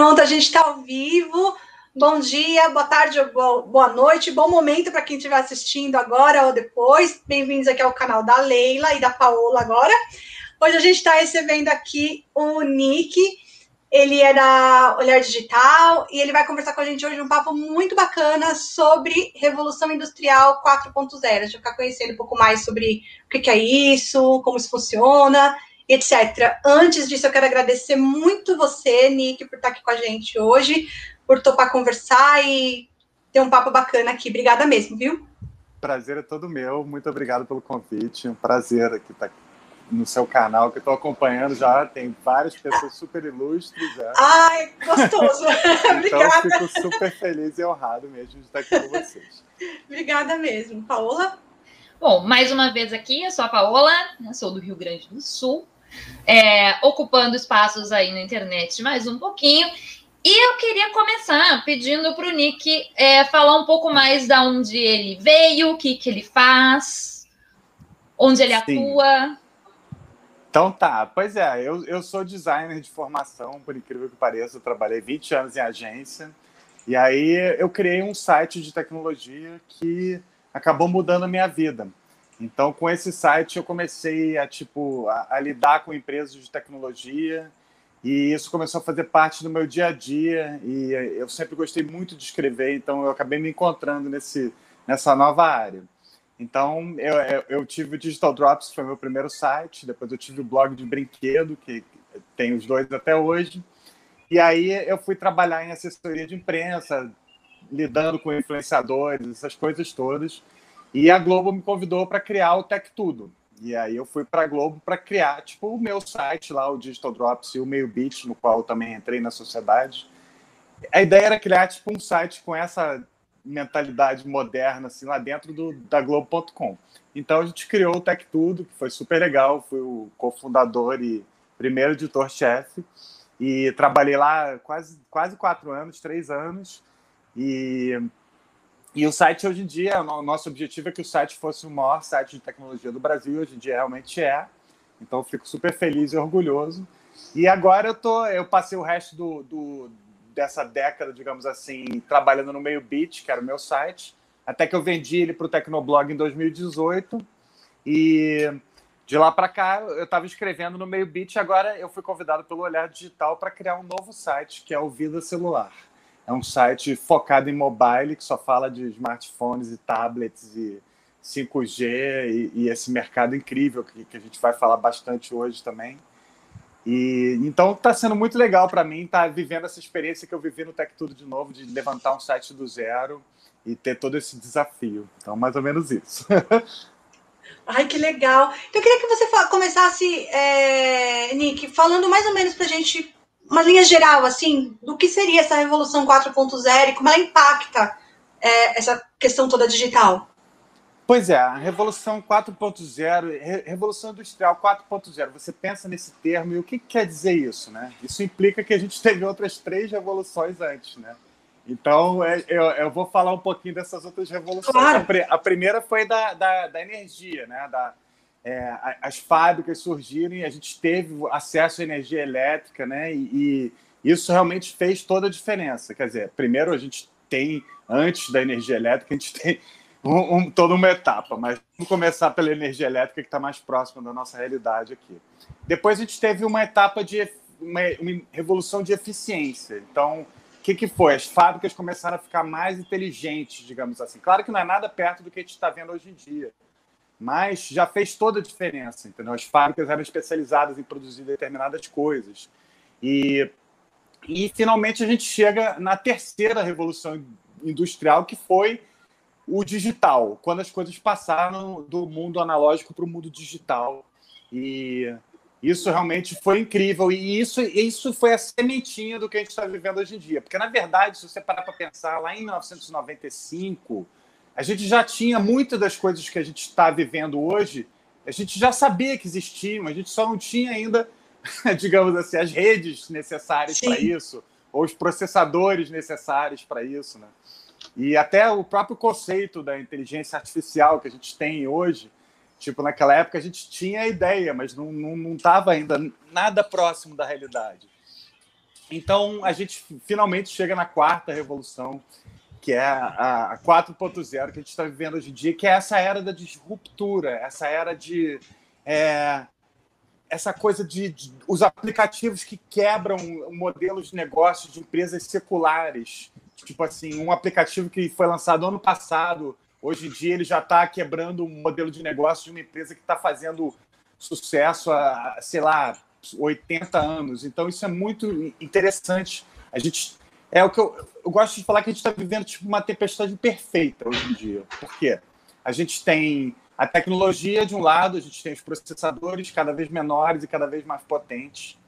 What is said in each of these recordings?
Pronto, a gente está ao vivo. Bom dia, boa tarde, boa noite, bom momento para quem estiver assistindo agora ou depois. Bem-vindos aqui ao canal da Leila e da Paola agora. Hoje a gente está recebendo aqui o Nick, ele é da Olhar Digital e ele vai conversar com a gente hoje um papo muito bacana sobre Revolução Industrial 4.0. A gente vai ficar conhecendo um pouco mais sobre o que é isso, como isso funciona etc. Antes disso, eu quero agradecer muito você, Nick, por estar aqui com a gente hoje, por topar conversar e ter um papo bacana aqui. Obrigada mesmo, viu? Prazer é todo meu. Muito obrigado pelo convite. Um prazer aqui estar no seu canal, que estou acompanhando já. Tem várias pessoas super ilustres. Já. Ai, gostoso. então, Obrigada. fico super feliz e honrado mesmo de estar aqui com vocês. Obrigada mesmo. Paola? Bom, mais uma vez aqui, eu sou a Paola, sou do Rio Grande do Sul, é, ocupando espaços aí na internet mais um pouquinho. E eu queria começar pedindo para o Nick é, falar um pouco mais da onde ele veio, o que, que ele faz, onde ele Sim. atua. Então tá, pois é, eu, eu sou designer de formação, por incrível que pareça, eu trabalhei 20 anos em agência, e aí eu criei um site de tecnologia que acabou mudando a minha vida. Então, com esse site, eu comecei a, tipo, a, a, lidar com empresas de tecnologia. E isso começou a fazer parte do meu dia a dia. E eu sempre gostei muito de escrever, então eu acabei me encontrando nesse, nessa nova área. Então, eu, eu, eu tive o Digital Drops, foi meu primeiro site, depois eu tive o blog de brinquedo, que tem os dois até hoje, e aí eu fui trabalhar em assessoria de imprensa, lidando com influenciadores, essas coisas todas, e a Globo me convidou para criar o Tech Tudo. E aí eu fui para a Globo para criar tipo o meu site lá, o Digital Drops e o Meio Beat, no qual eu também entrei na sociedade. A ideia era criar tipo um site com essa mentalidade moderna assim lá dentro do, da Globo.com. Então a gente criou o Tech Tudo, que foi super legal. Fui o cofundador e primeiro editor-chefe e trabalhei lá quase quase quatro anos, três anos. E e o site hoje em dia, o nosso objetivo é que o site fosse o maior site de tecnologia do Brasil, hoje em dia realmente é. Então fico super feliz e orgulhoso. E agora eu tô, eu passei o resto do, do dessa década, digamos assim, trabalhando no meio Beat, que era o meu site, até que eu vendi ele para o Tecnoblog em 2018. E de lá para cá eu estava escrevendo no meio Beat, agora eu fui convidado pelo Olhar Digital para criar um novo site, que é o Vida Celular. É um site focado em mobile, que só fala de smartphones e tablets e 5G e, e esse mercado incrível que, que, a gente vai falar bastante hoje também. E então está sendo muito legal para mim estar tá vivendo essa experiência que eu vivi no Tech Tudo de novo, de levantar um site do zero e ter todo esse desafio. Então, mais ou menos isso. Ai, que legal. Então, eu queria que você começasse, é, Nick, falando mais ou menos para a gente uma linha geral, assim, do que seria essa revolução 4.0 e como ela impacta é, essa questão toda digital? Pois é, a revolução 4.0, revolução industrial 4.0, você pensa nesse termo e o que, que quer dizer isso, né? Isso implica que a gente teve outras três revoluções antes, né? Então, é, eu, eu, vou falar um pouquinho dessas outras revoluções. Claro. A, primeira foi da, da, da energia, né? Da, é, as fábricas surgiram e a gente teve acesso à energia elétrica, né? E, e, isso realmente fez toda a diferença. Quer dizer, primeiro a gente tem, antes da energia elétrica, a gente tem um, um, toda uma etapa, mas vamos começar pela energia elétrica que está mais próxima da nossa realidade aqui. Depois a gente teve uma etapa de uma, uma revolução de eficiência. Então, o que, que foi? As fábricas começaram a ficar mais inteligentes, digamos assim. Claro que não é nada perto do que a gente está vendo hoje em dia mas já fez toda a diferença, entendeu? As fábricas eram especializadas em produzir determinadas coisas. E, e finalmente a gente chega na terceira revolução industrial, que foi o digital, quando as coisas passaram do mundo analógico para o mundo digital. E isso realmente foi incrível. E isso, isso foi a sementinha do que a gente está vivendo hoje em dia. Porque, na verdade, se você parar para pensar, lá em 1995 a gente já tinha muitas das coisas que a gente está vivendo hoje, a gente já sabia que existiam, a gente só não tinha ainda, digamos assim, as redes necessárias para isso, ou os processadores necessários para isso. Né? E até o próprio conceito da inteligência artificial que a gente tem hoje, tipo, naquela época a gente tinha a ideia, mas não estava não, não ainda nada próximo da realidade. Então, a gente finalmente chega na quarta revolução, que é a, a 4.0 que a gente está vivendo hoje em dia, que é essa era da disruptura, essa era de. É, essa coisa de, de, os aplicativos que quebram modelos de negócio de empresas seculares. Tipo assim, um aplicativo que foi lançado ano passado, hoje em dia ele já está quebrando um modelo de negócio de uma empresa que está fazendo sucesso há, sei lá, 80 anos. Então, isso é muito interessante. A gente. É o que eu, eu gosto de falar que a gente está vivendo tipo uma tempestade perfeita hoje em dia. Por quê? A gente tem a tecnologia de um lado, a gente tem os processadores cada vez menores e cada vez mais potentes.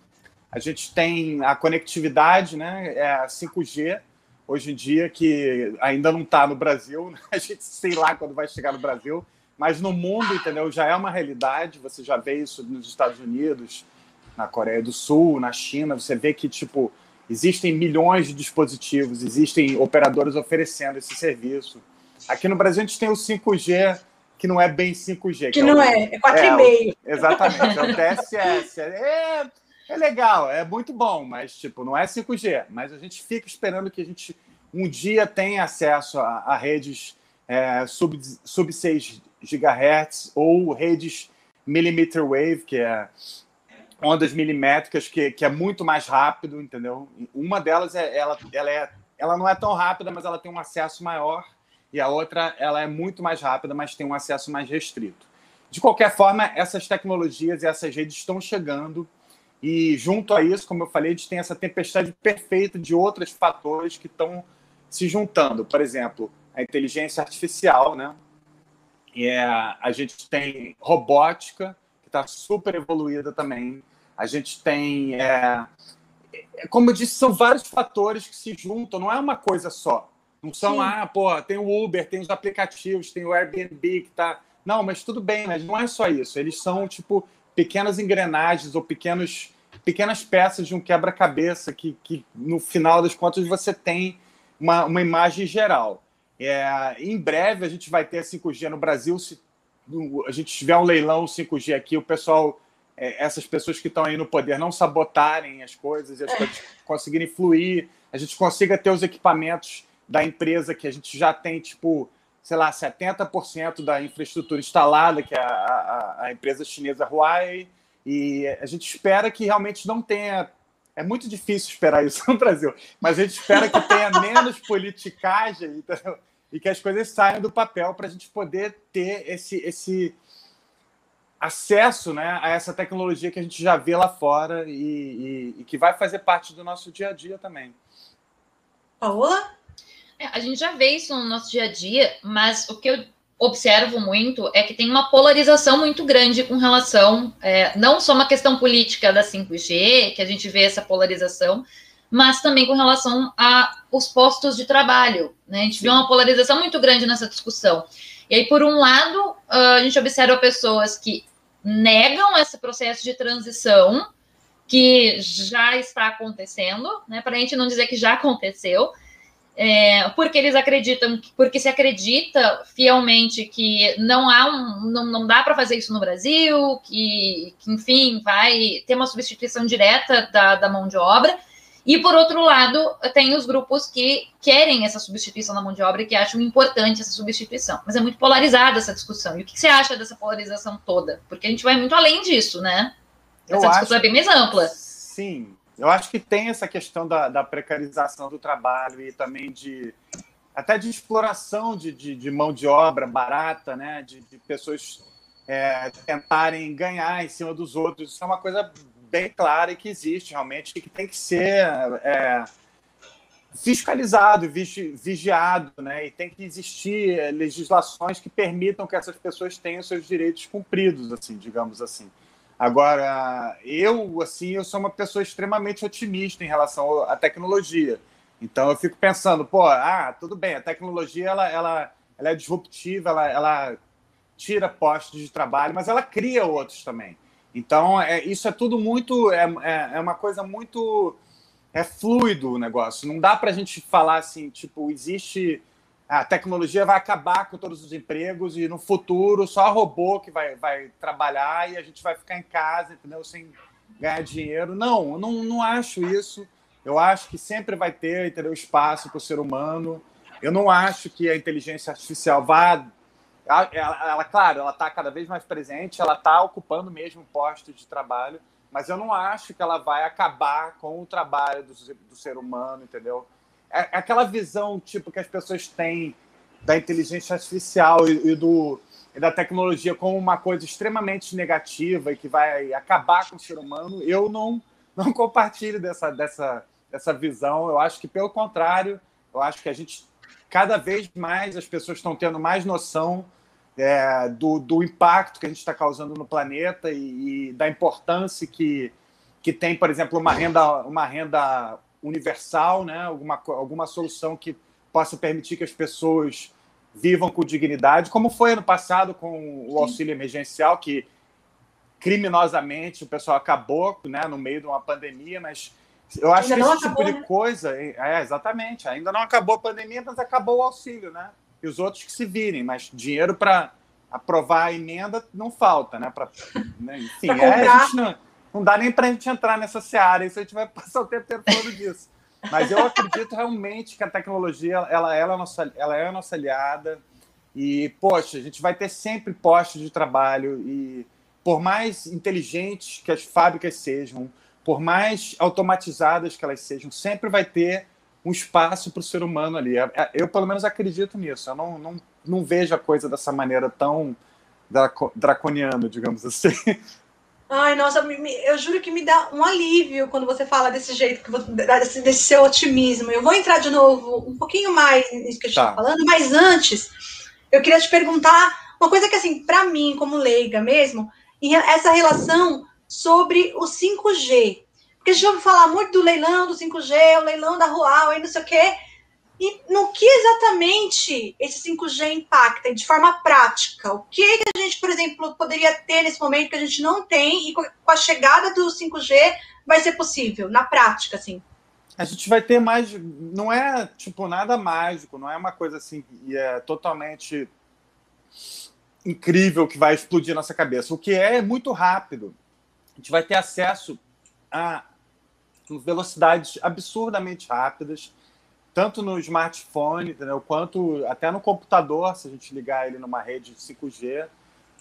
A gente tem a conectividade, né? É a 5G hoje em dia que ainda não está no Brasil. Né? A gente sei lá quando vai chegar no Brasil, mas no mundo, entendeu? Já é uma realidade. Você já vê isso nos Estados Unidos, na Coreia do Sul, na China, você vê que tipo existem milhões de dispositivos, existem operadores oferecendo esse serviço. Aqui no Brasil a gente tem o 5G, que não é bem 5G. Que, que não é, é 4,5. É, exatamente, é o TSS. É, é legal, é muito bom, mas tipo, não é 5G. Mas a gente fica esperando que a gente um dia tenha acesso a, a redes é, sub, sub 6 GHz ou redes millimeter wave, que é ondas milimétricas que, que é muito mais rápido, entendeu? Uma delas é ela, ela é ela não é tão rápida, mas ela tem um acesso maior e a outra ela é muito mais rápida, mas tem um acesso mais restrito. De qualquer forma, essas tecnologias e essas redes estão chegando e junto a isso, como eu falei, a gente tem essa tempestade perfeita de outros fatores que estão se juntando. Por exemplo, a inteligência artificial, né? E é, a gente tem robótica, que está super evoluída também a gente tem. É, é, como eu disse, são vários fatores que se juntam, não é uma coisa só. Não são, Sim. ah, pô, tem o Uber, tem os aplicativos, tem o Airbnb que tá. Não, mas tudo bem, mas não é só isso. Eles são, tipo, pequenas engrenagens ou pequenos, pequenas peças de um quebra-cabeça que, que, no final das contas, você tem uma, uma imagem geral. É, em breve, a gente vai ter a 5G no Brasil. Se a gente tiver um leilão 5G aqui, o pessoal é, essas pessoas que estão aí no poder não sabotarem as coisas e as coisas conseguirem fluir, a gente consiga ter os equipamentos da empresa que a gente já tem, tipo, sei lá, 70% da infraestrutura instalada, que é a, a, a, empresa chinesa Huawei, e a gente espera que realmente não tenha. É muito difícil esperar isso no Brasil, mas a gente espera que tenha menos politicagem entendeu? e que as coisas saiam do papel para a gente poder ter esse, esse, acesso né, a essa tecnologia que a gente já vê lá fora e, e, e que vai fazer parte do nosso dia a dia também. Paola? É, a gente já vê isso no nosso dia a dia, mas o que eu observo muito é que tem uma polarização muito grande com relação, é, não só uma questão política da 5G, que a gente vê essa polarização, mas também com relação aos postos de trabalho. Né? A gente Sim. vê uma polarização muito grande nessa discussão. E aí, por um lado, a gente observa pessoas que negam esse processo de transição que já está acontecendo, né? Para a gente não dizer que já aconteceu, é, porque eles acreditam, porque se acredita fielmente que não há um, não, não dá para fazer isso no Brasil, que, que, enfim vai ter uma substituição direta da, da mão de obra. E, por outro lado, tem os grupos que querem essa substituição da mão de obra e que acham importante essa substituição. Mas é muito polarizada essa discussão. E o que você acha dessa polarização toda? Porque a gente vai muito além disso, né? Essa eu discussão acho, é bem mais ampla. Sim. Eu acho que tem essa questão da, da precarização do trabalho e também de até de exploração de, de, de mão de obra barata, né? De, de pessoas é, tentarem ganhar em cima dos outros. Isso é uma coisa bem clara e que existe realmente, que tem que ser é, fiscalizado, vigiado, né? E tem que existir legislações que permitam que essas pessoas tenham seus direitos cumpridos, assim, digamos assim. Agora, eu, assim, eu sou uma pessoa extremamente otimista em relação à tecnologia. Então, eu fico pensando, pô, ah, tudo bem, a tecnologia, ela, ela, ela é disruptiva, ela, ela tira postos de trabalho, mas ela cria outros também. Então, é, isso é tudo muito. É, é, é uma coisa muito. É fluido o negócio. Não dá para a gente falar assim, tipo, existe. A tecnologia vai acabar com todos os empregos e no futuro só robô que vai, vai trabalhar e a gente vai ficar em casa, entendeu? Sem ganhar dinheiro. Não, eu não, não acho isso. Eu acho que sempre vai ter entendeu, espaço para o ser humano. Eu não acho que a inteligência artificial vá. Ela, ela, claro, ela está cada vez mais presente, ela está ocupando mesmo postos de trabalho, mas eu não acho que ela vai acabar com o trabalho do, do ser humano, entendeu? É, é aquela visão tipo que as pessoas têm da inteligência artificial e, e do e da tecnologia como uma coisa extremamente negativa e que vai acabar com o ser humano, eu não, não compartilho dessa, dessa, dessa visão. Eu acho que, pelo contrário, eu acho que a gente, cada vez mais, as pessoas estão tendo mais noção é, do, do impacto que a gente está causando no planeta e, e, da importância que, que tem, por exemplo, uma renda, uma renda universal, né? alguma, alguma solução que possa permitir que as pessoas vivam com dignidade, como foi ano passado com o auxílio emergencial, que criminosamente o pessoal acabou né, no meio de uma pandemia, mas eu acho ainda que esse tipo acabou, tipo de né? coisa. É, exatamente. Ainda não acabou a pandemia, mas acabou o auxílio, né? E os outros que se virem, mas dinheiro para aprovar a emenda não falta, né? Pra, né? Enfim, é, não, não, dá nem para a gente entrar nessa seara, isso a gente vai passar o tempo inteiro falando disso. Mas eu acredito realmente que a tecnologia ela, ela, é, a nossa, ela é a nossa aliada. E, poxa, a gente vai ter sempre postos de trabalho. E por mais inteligentes que as fábricas sejam, por mais automatizadas que elas sejam, sempre vai ter um espaço para o ser humano ali. É, é, eu, pelo menos, acredito nisso. Eu não, não, não vejo a coisa dessa maneira tão draconiana, digamos assim. Ai, nossa, eu juro que me dá um alívio quando você fala desse jeito, desse, desse seu otimismo. Eu vou entrar de novo um pouquinho mais nisso que a gente está tá falando, mas antes, eu queria te perguntar uma coisa que, assim, para mim, como leiga mesmo, essa relação sobre o 5G. Porque a gente ouve falar muito do leilão do 5G, o leilão da Rual, e não sei o quê. E no que exatamente esse 5G impacta de forma prática? O que, a gente, por exemplo, poderia ter nesse momento que a gente não tem e com a chegada do 5G vai ser possível, na prática, assim? A gente vai ter mais. Não é tipo nada mágico, não é uma coisa assim que é totalmente incrível que vai explodir nossa cabeça. O que é é muito rápido. A gente vai ter acesso a velocidades absurdamente rápidas tanto no smartphone, entendeu? quanto até no computador, se a gente ligar ele numa rede 5G.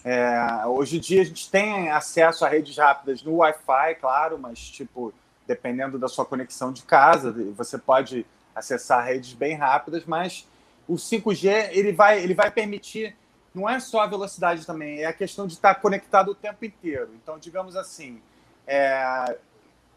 É, hoje em dia a gente tem acesso a redes rápidas no Wi-Fi, claro, mas tipo, dependendo da sua conexão de casa, você pode acessar redes bem rápidas, mas o 5G ele vai, ele vai permitir, não é só a velocidade também, é a questão de estar conectado o tempo inteiro. Então, digamos assim, é,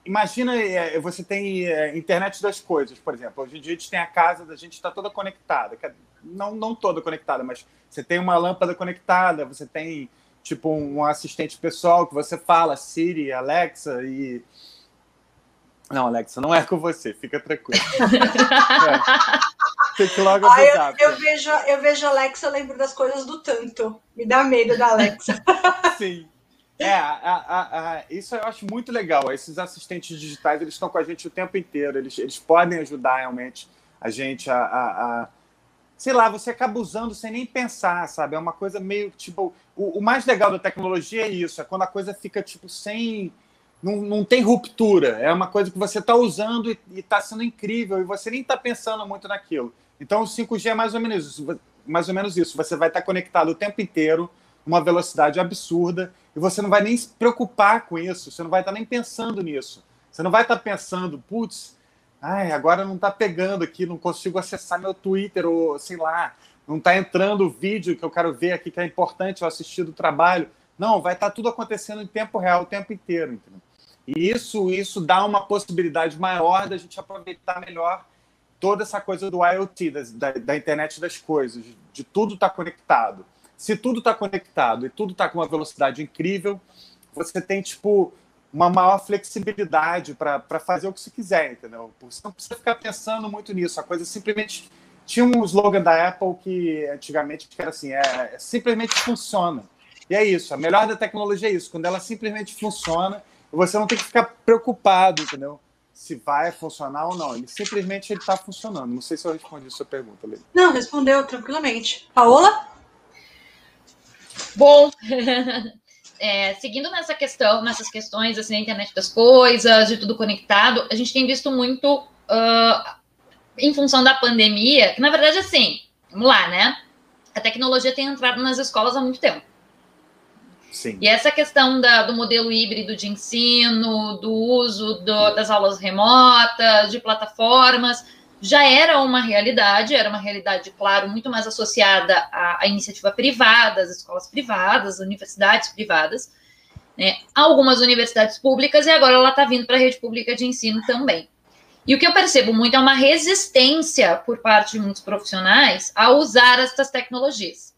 imagina, é, você tem é, internet das coisas, por exemplo. Hoje em dia a gente tem a casa da gente está toda conectada, não não toda conectada, mas você tem uma lâmpada conectada, você tem tipo um assistente pessoal que você fala Siri, Alexa e não, Alexa, não é com você, fica tranquilo. é. Fique logo ah, eu, eu, vejo, eu vejo Alexa, eu lembro das coisas do tanto. Me dá medo da Alexa. Sim. É, a, a, a, isso eu acho muito legal. Esses assistentes digitais, eles estão com a gente o tempo inteiro. Eles, eles podem ajudar realmente a gente a, a, Sei lá, você acaba usando sem nem pensar, sabe? É uma coisa meio, tipo... O, o mais legal da tecnologia é isso. É quando a coisa fica, tipo, sem... Não, não tem ruptura. É uma coisa que você está usando e está sendo incrível. E você nem está pensando muito naquilo. Então, o 5G é mais ou menos isso. Mais ou menos isso. Você vai estar conectado o tempo inteiro uma velocidade absurda e você não vai nem se preocupar com isso, você não vai estar nem pensando nisso. Você não vai estar pensando, putz, ai, agora não está pegando aqui, não consigo acessar meu Twitter ou sei lá, não está entrando o vídeo que eu quero ver aqui que é importante eu assistir do trabalho. Não, vai estar tudo acontecendo em tempo real o tempo inteiro, entendeu? E isso, isso dá uma possibilidade maior da gente aproveitar melhor toda essa coisa do IoT, da, da internet das coisas, de tudo estar tá conectado se tudo está conectado e tudo está com uma velocidade incrível, você tem, tipo, uma maior flexibilidade para fazer o que você quiser, entendeu? Você não precisa ficar pensando muito nisso. A coisa simplesmente. Tinha um slogan da Apple que antigamente que era assim: é, é simplesmente funciona. E é isso. A melhor da tecnologia é isso. Quando ela simplesmente funciona, você não tem que ficar preocupado, entendeu? Se vai funcionar ou não. Ele simplesmente está funcionando. Não sei se eu respondi a sua pergunta, Lê. Não, respondeu tranquilamente. Paola? Bom, é, seguindo nessa questão, nessas questões assim, da internet das coisas, de tudo conectado, a gente tem visto muito uh, em função da pandemia, que na verdade, assim, vamos lá, né? A tecnologia tem entrado nas escolas há muito tempo. Sim. E essa questão da, do modelo híbrido de ensino, do uso do, das aulas remotas, de plataformas, já era uma realidade, era uma realidade, claro, muito mais associada à, à iniciativa privada, às escolas privadas, universidades privadas, né? algumas universidades públicas, e agora ela está vindo para a rede pública de ensino também. E o que eu percebo muito é uma resistência por parte de muitos profissionais a usar essas tecnologias.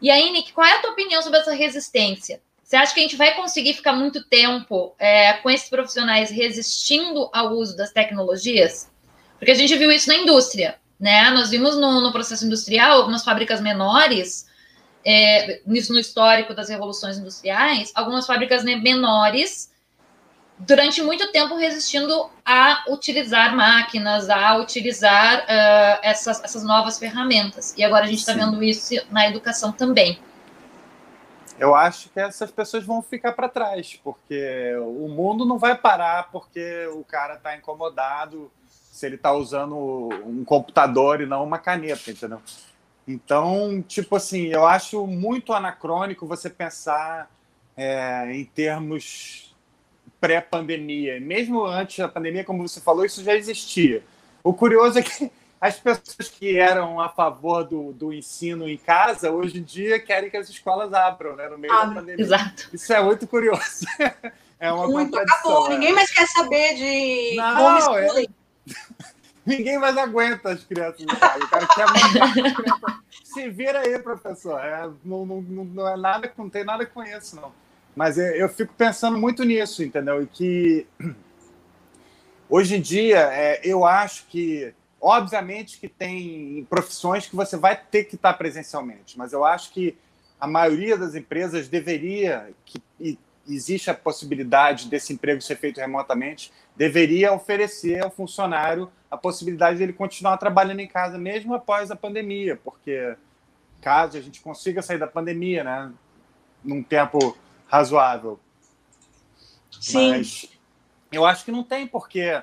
E aí, Nick, qual é a tua opinião sobre essa resistência? Você acha que a gente vai conseguir ficar muito tempo é, com esses profissionais resistindo ao uso das tecnologias? Porque a gente viu isso na indústria, né? Nós vimos no, no processo industrial algumas fábricas menores, é, nisso no histórico das revoluções industriais, algumas fábricas né, menores durante muito tempo resistindo a utilizar máquinas, a utilizar uh, essas, essas novas ferramentas. E agora a gente está vendo isso na educação também. Eu acho que essas pessoas vão ficar para trás, porque o mundo não vai parar porque o cara está incomodado se ele está usando um computador e não uma caneta, entendeu? Então, tipo assim, eu acho muito anacrônico você pensar é, em termos pré-pandemia. Mesmo antes da pandemia, como você falou, isso já existia. O curioso é que as pessoas que eram a favor do, do ensino em casa, hoje em dia querem que as escolas abram, né? No meio da pandemia. Exato. Isso é muito curioso. É uma muito, acabou. É. Ninguém mais quer saber de Não, é... Ninguém mais aguenta as crianças O cara quer mandar. Se vira aí, professor. É, não, não, não, é nada, não tem nada com isso, não. Mas eu fico pensando muito nisso, entendeu? E que hoje em dia é, eu acho que, obviamente, que tem profissões que você vai ter que estar presencialmente, mas eu acho que a maioria das empresas deveria, que e existe a possibilidade desse emprego ser feito remotamente, deveria oferecer ao funcionário a possibilidade de ele continuar trabalhando em casa mesmo após a pandemia, porque caso a gente consiga sair da pandemia, né, num tempo razoável. Sim. Mas eu acho que não tem porque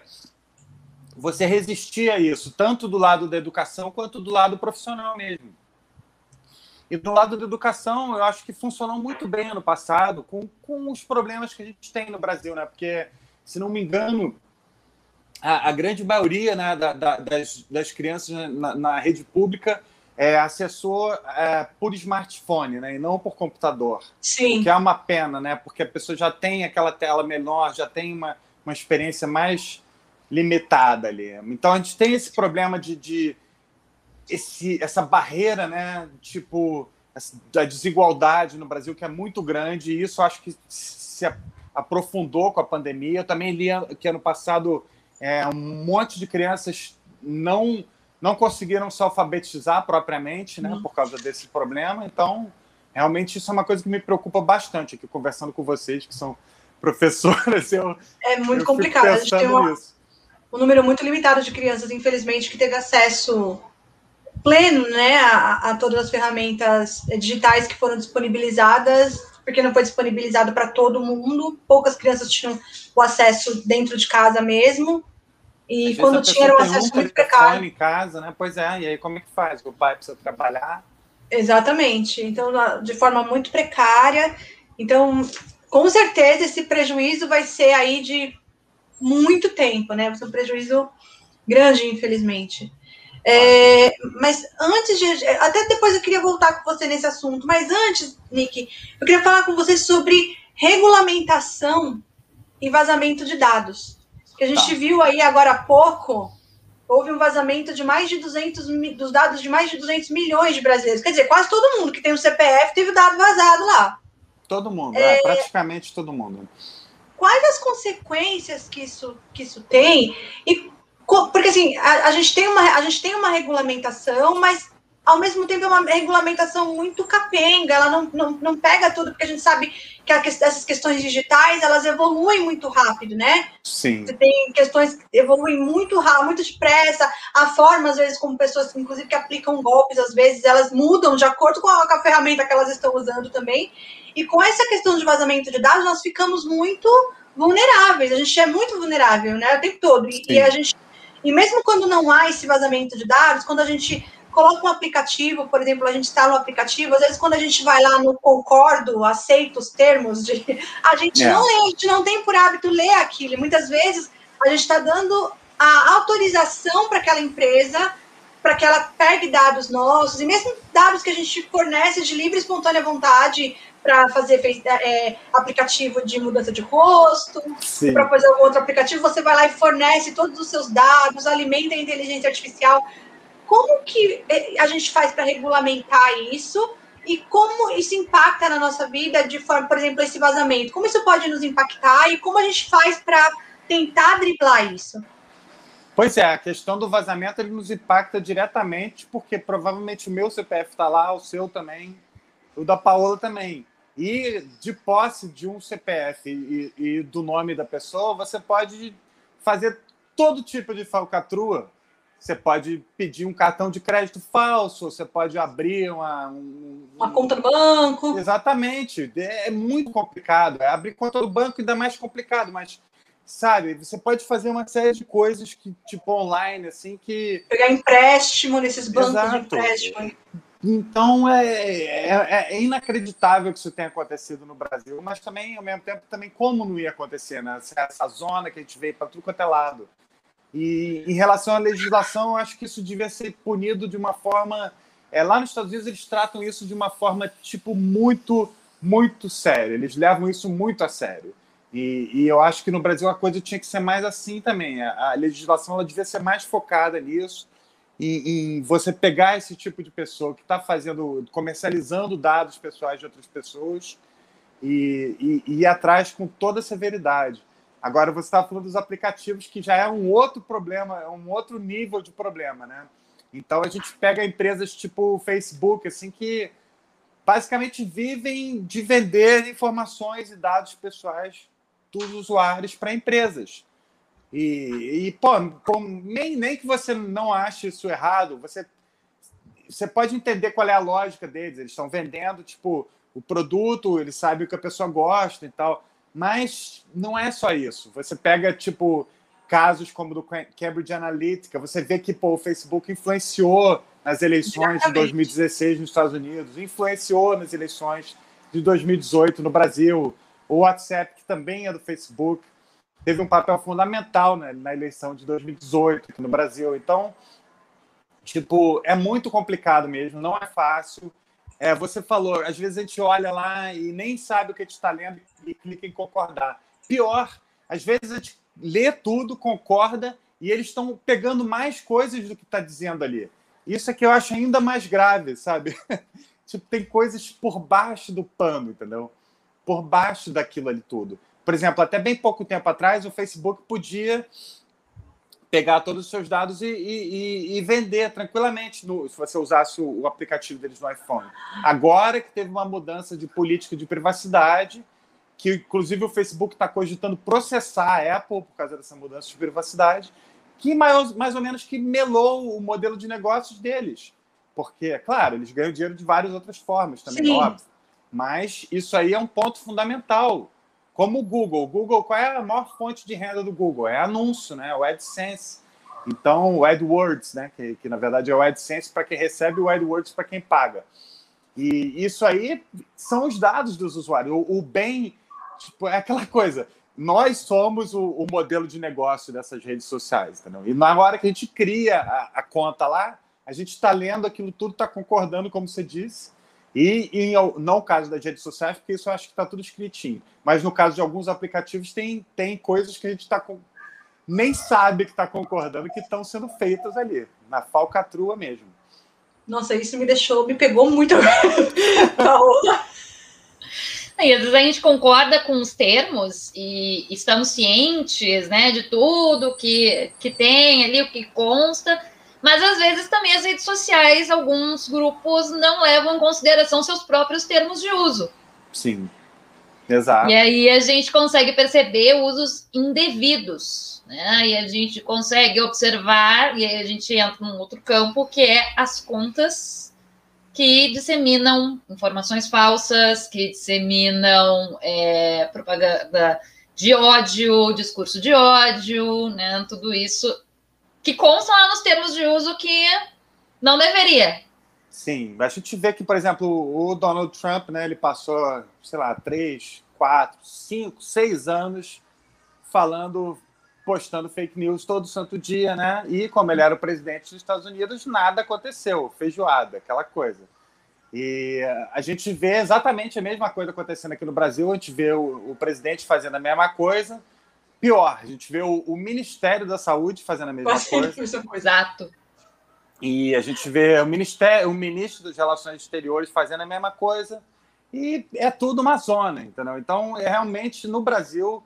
você resistir a isso, tanto do lado da educação quanto do lado profissional mesmo. E do lado da educação, eu acho que funcionou muito bem ano passado, com, com os problemas que a gente tem no Brasil, né? Porque, se não me engano, a, a grande maioria né, da, da, das, das crianças na, na rede pública é, acessou é, por smartphone, né, e não por computador. Sim. O que é uma pena, né, porque a pessoa já tem aquela tela menor, já tem uma, uma experiência mais limitada ali. Então a gente tem esse problema de, de esse, essa barreira, né, tipo da desigualdade no Brasil que é muito grande e isso acho que se aprofundou com a pandemia. Eu também li que ano passado é, um monte de crianças não não conseguiram se alfabetizar propriamente, né, uhum. por causa desse problema. Então, realmente isso é uma coisa que me preocupa bastante aqui conversando com vocês que são professoras. Eu, é muito eu complicado. A gente tem uma, um número muito limitado de crianças, infelizmente, que teve acesso pleno, né, a, a todas as ferramentas digitais que foram disponibilizadas, porque não foi disponibilizado para todo mundo. Poucas crianças tinham o acesso dentro de casa mesmo. E quando tinha era um acesso um muito precário. em casa, né? Pois é, e aí como é que faz? O pai precisa trabalhar. Exatamente. Então, de forma muito precária. Então, com certeza, esse prejuízo vai ser aí de muito tempo, né? Vai ser um prejuízo grande, infelizmente. É, mas antes de. Até depois eu queria voltar com você nesse assunto, mas antes, Nick, eu queria falar com você sobre regulamentação e vazamento de dados que a gente tá. viu aí agora há pouco, houve um vazamento de mais de 200 dos dados de mais de 200 milhões de brasileiros. Quer dizer, quase todo mundo que tem o um CPF teve o dado vazado lá. Todo mundo, é, é, praticamente todo mundo. Quais as consequências que isso, que isso tem? E porque assim, a, a, gente tem uma, a gente tem uma regulamentação, mas ao mesmo tempo é uma regulamentação muito capenga, ela não, não, não pega tudo, porque a gente sabe que a, essas questões digitais, elas evoluem muito rápido, né? Sim. Você tem questões que evoluem muito rápido, muito depressa, a forma, às vezes, como pessoas, inclusive, que aplicam golpes, às vezes, elas mudam de acordo com a, com a ferramenta que elas estão usando também, e com essa questão de vazamento de dados, nós ficamos muito vulneráveis, a gente é muito vulnerável, né, o tempo todo, e, e a gente, e mesmo quando não há esse vazamento de dados, quando a gente coloca um aplicativo, por exemplo, a gente está no aplicativo, às vezes quando a gente vai lá no concordo, aceita os termos, de, a gente é. não lê, a gente não tem por hábito ler aquilo. Muitas vezes a gente está dando a autorização para aquela empresa para que ela pegue dados nossos, e mesmo dados que a gente fornece de livre e espontânea vontade para fazer é, aplicativo de mudança de rosto, para fazer algum outro aplicativo, você vai lá e fornece todos os seus dados, alimenta a inteligência artificial como que eh, a gente faz para regulamentar isso e como isso impacta na nossa vida de forma, por exemplo, esse vazamento? Como isso pode nos impactar e como a gente faz para tentar driblar isso? Pois é, a questão do vazamento ele nos impacta diretamente, porque provavelmente o meu CPF está lá, o seu também, o da Paola também. E de posse de um CPF e, e do nome da pessoa, você pode fazer todo tipo de falcatrua você pode pedir um cartão de crédito falso, você pode abrir uma. Um, uma conta no banco. Exatamente. É muito complicado. É abrir conta no banco ainda mais complicado, mas sabe, você pode fazer uma série de coisas que, tipo, online, assim, que. Pegar empréstimo nesses bancos Exato. de empréstimo. Então é, é, é, inacreditável que isso tenha acontecido no Brasil, mas também, ao mesmo tempo, também como não ia acontecer, né? Essa zona que a gente veio para tudo quanto é lado. E em relação à legislação, eu acho que isso devia ser punido de uma forma. É, lá nos Estados Unidos, eles tratam isso de uma forma, tipo, muito, muito séria. Eles levam isso muito a sério. E, e, eu acho que no Brasil a coisa tinha que ser mais assim também. A, a legislação ela devia ser mais focada nisso, em, em você pegar esse tipo de pessoa que está fazendo, comercializando dados pessoais de outras pessoas e, e, e ir atrás com toda a severidade. Agora você está falando dos aplicativos que já é um outro problema, é um outro nível de problema, né? Então a gente pega empresas tipo o Facebook, assim, que basicamente vivem de vender informações e dados pessoais dos usuários para empresas. E, e pô, pô, nem, nem que você não ache isso errado, você, você pode entender qual é a lógica deles. Eles estão vendendo, tipo, o produto, eles sabem o que a pessoa gosta e tal. Mas não é só isso. Você pega, tipo, casos como do Cambridge Analytica, você vê que pô, o Facebook influenciou nas eleições de 2016 nos Estados Unidos, influenciou nas eleições de 2018 no Brasil. O WhatsApp, que também é do Facebook, teve um papel fundamental né, na eleição de 2018 aqui no Brasil. Então, tipo, é muito complicado mesmo, não é fácil. É, você falou, às vezes a gente olha lá e nem sabe o que a gente está lendo e clica em concordar. Pior, às vezes a gente lê tudo, concorda e eles estão pegando mais coisas do que está dizendo ali. Isso é que eu acho ainda mais grave, sabe? tipo, tem coisas por baixo do pano, entendeu? Por baixo daquilo ali tudo. Por exemplo, até bem pouco tempo atrás, o Facebook podia pegar todos os seus dados e, e, e vender tranquilamente no, se você usasse o, o, aplicativo deles no iPhone. Agora que teve uma mudança de política de privacidade, que inclusive o Facebook está cogitando processar a Apple por causa dessa mudança de privacidade, que mais, mais ou menos que melou o modelo de negócios deles. Porque, é claro, eles ganham dinheiro de várias outras formas também, Sim. óbvio. Mas isso aí é um ponto fundamental como o Google. Google, qual é a maior fonte de renda do Google? É anúncio, né? O AdSense. Então, o AdWords, né? Que, que na verdade é o AdSense para quem recebe o AdWords para quem paga. E isso aí são os dados dos usuários. O, o bem, tipo, é aquela coisa. Nós somos o, o, modelo de negócio dessas redes sociais, entendeu? E na hora que a gente cria a, a conta lá, a gente está lendo aquilo tudo, está concordando, como você disse, e, e não o caso das redes sociais, porque isso eu acho que está tudo escritinho. Mas no caso de alguns aplicativos, tem, tem coisas que a gente está com... nem sabe que está concordando que estão sendo feitas ali, na falcatrua mesmo. Nossa, isso me deixou, me pegou muito. E às vezes a gente concorda com os termos e estamos cientes né, de tudo que, que tem ali, o que consta, Mas às vezes também as redes sociais, alguns grupos não levam em consideração seus próprios termos de uso. Sim. Exato. E aí a gente consegue perceber usos indevidos, né? E a gente consegue observar, e aí a gente entra num outro campo, que é as contas que disseminam informações falsas, que disseminam é, propaganda de ódio, discurso de ódio, né? Tudo isso que consta lá nos termos de uso que não deveria. Sim, a gente vê que, por exemplo, o Donald Trump, né, ele passou, sei lá, três, quatro, cinco, seis anos falando, postando fake news todo santo dia, né? E como ele era o presidente dos Estados Unidos, nada aconteceu, feijoada, aquela coisa. E a gente vê exatamente a mesma coisa acontecendo aqui no Brasil, a gente vê o, o presidente fazendo a mesma coisa, Pior, a gente vê o, o Ministério da Saúde fazendo a mesma coisa. Exato. E a gente vê o Ministério, o Ministro das Relações Exteriores fazendo a mesma coisa. E é tudo uma zona, entendeu? Então, é, realmente, no Brasil,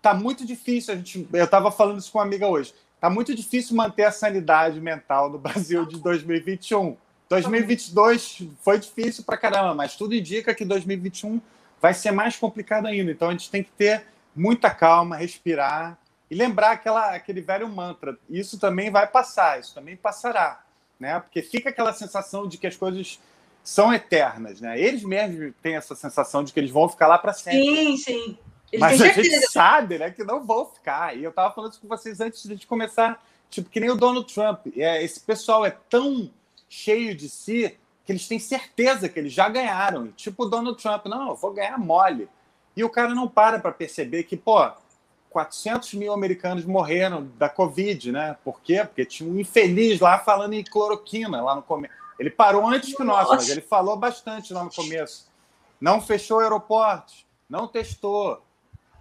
tá muito difícil. A gente, eu estava falando isso com uma amiga hoje. Tá muito difícil manter a sanidade mental no Brasil de 2021. 2022 foi difícil para caramba, mas tudo indica que 2021 vai ser mais complicado ainda. Então, a gente tem que ter muita calma, respirar e lembrar aquela, aquele velho mantra. Isso também vai passar, isso também passará, né? Porque fica aquela sensação de que as coisas são eternas, né? Eles mesmos têm essa sensação de que eles vão ficar lá para sempre. Sim, sim. Eles Mas a gente sabe, né, que não vão ficar. E eu estava falando isso com vocês antes de começar, tipo que nem o Donald Trump. É, esse pessoal é tão cheio de si que eles têm certeza que eles já ganharam. Tipo o Donald Trump, não, eu vou ganhar mole. E o cara não para para perceber que, pô, 400 mil americanos morreram da Covid, né? Por quê? Porque tinha um infeliz lá falando em cloroquina lá no começo. Ele parou antes que nós, mas ele falou bastante lá no começo. Não fechou aeroportos, não testou,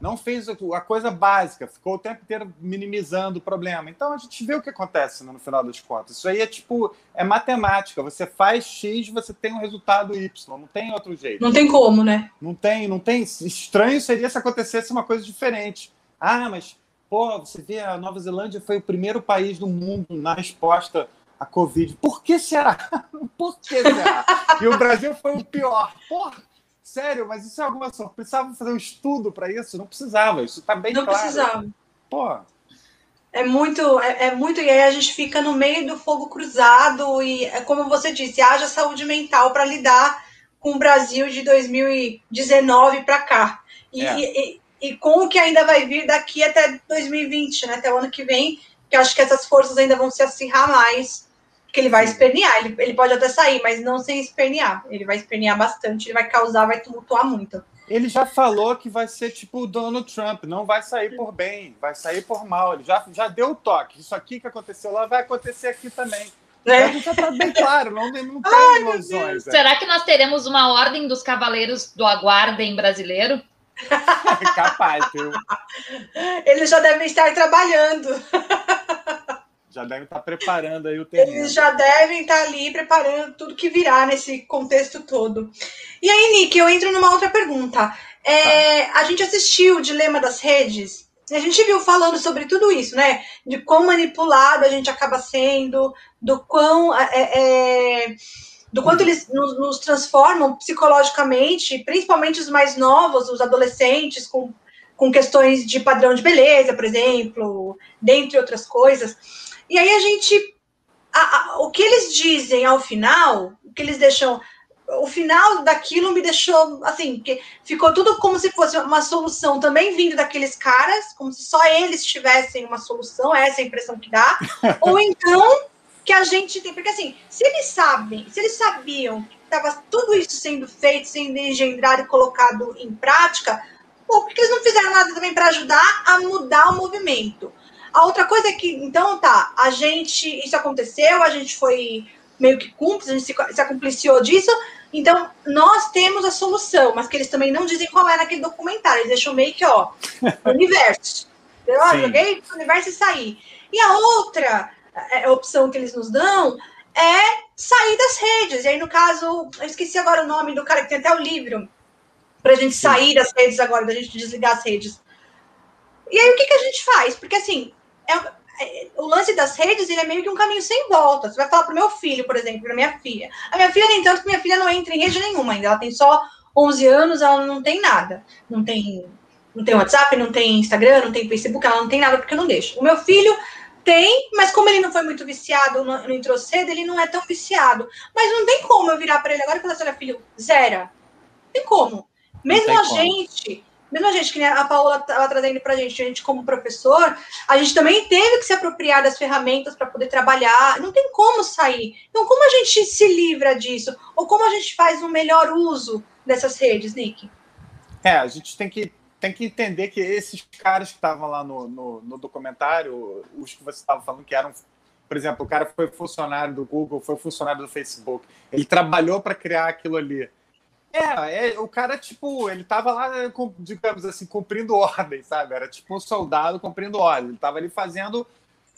não fez a coisa básica, ficou o tempo inteiro minimizando o problema. Então a gente vê o que acontece no final das contas. Isso aí é tipo, é matemática. Você faz X, você tem um resultado Y, não tem outro jeito. Não tem como, né? Não tem, não tem. Estranho seria se acontecesse uma coisa diferente. Ah, mas, pô, você vê, a Nova Zelândia foi o primeiro país do mundo na resposta à Covid. Por que será? Por que será? E o Brasil foi o pior. Porra! Sério, mas isso é alguma sorte. Precisava fazer um estudo para isso? Não precisava, isso está bem não claro. Não precisava. Pô. É muito, é, é, muito, e aí a gente fica no meio do fogo cruzado, e é como você disse, haja saúde mental para lidar com o Brasil de 2019 para cá. E, é. e, e, com o que ainda vai vir daqui até 2020, né, até o ano que vem, que acho que essas forças ainda vão se acirrar mais porque ele vai espernear, ele, ele pode até sair, mas não sem espernear. Ele vai espernear bastante, ele vai causar, vai tumultuar muito. Ele já falou que vai ser tipo o Donald Trump, não vai sair por bem, vai sair por mal. Ele já, já deu o toque. Isso aqui que aconteceu lá vai acontecer aqui também. É. Então, já está bem claro, não, não tem Ai, ilusões. É. Será que nós teremos uma ordem dos cavaleiros do aguardem brasileiro? Capaz, viu? Eles já devem estar trabalhando. Já devem estar preparando aí o terreno. Eles já devem estar ali preparando tudo que virá nesse contexto todo. E aí, Nick, eu entro numa outra pergunta. É, tá. A gente assistiu o Dilema das Redes, a gente viu falando sobre tudo isso, né? De quão manipulado a gente acaba sendo, do quão. É, é, do quanto eles nos, nos, transformam psicologicamente, principalmente os mais novos, os adolescentes, com, com questões de padrão de beleza, por exemplo, dentre outras coisas. E aí a gente. A, a, o que eles dizem ao final, o que eles deixam. O final daquilo me deixou assim, que ficou tudo como se fosse uma solução também vindo daqueles caras, como se só eles tivessem uma solução, essa é a impressão que dá. Ou então que a gente tem, porque assim, se eles sabem, se eles sabiam que estava tudo isso sendo feito, sendo engendrado e colocado em prática, por que eles não fizeram nada também para ajudar a mudar o movimento? A outra coisa é que, então, tá, a gente, isso aconteceu, a gente foi meio que cúmplice, a gente se, se acumpliciou disso, então nós temos a solução, mas que eles também não dizem qual é naquele documentário, eles deixam meio que, ó, universo. Eu joguei o universo e sair. E a outra é, opção que eles nos dão é sair das redes. E aí, no caso, eu esqueci agora o nome do cara que tem até o livro, pra gente Sim. sair das redes agora, da gente desligar as redes. E aí, o que, que a gente faz? Porque, assim, é, é, o lance das redes ele é meio que um caminho sem volta. Você vai falar para o meu filho, por exemplo, para minha filha. A minha filha, nem tanto que minha filha não entra em rede nenhuma ainda. Ela tem só 11 anos, ela não tem nada. Não tem, não tem WhatsApp, não tem Instagram, não tem Facebook, ela não tem nada porque eu não deixo. O meu filho tem, mas como ele não foi muito viciado, não, não entrou cedo, ele não é tão viciado. Mas não tem como eu virar para ele agora e falar assim: olha, filho, zero. Não tem como. Mesmo a como. gente mesmo a gente, que a Paola estava trazendo para a gente, a gente como professor, a gente também teve que se apropriar das ferramentas para poder trabalhar, não tem como sair. Então, como a gente se livra disso? Ou como a gente faz um melhor uso dessas redes, Nick? É, a gente tem que, tem que entender que esses caras que estavam lá no, no, no documentário, os que você estava falando que eram por exemplo, o cara foi funcionário do Google, foi funcionário do Facebook, ele trabalhou para criar aquilo ali. É, é, o cara, tipo, ele tava lá, digamos assim, cumprindo ordem, sabe? Era tipo um soldado cumprindo ordem. Ele tava ali fazendo.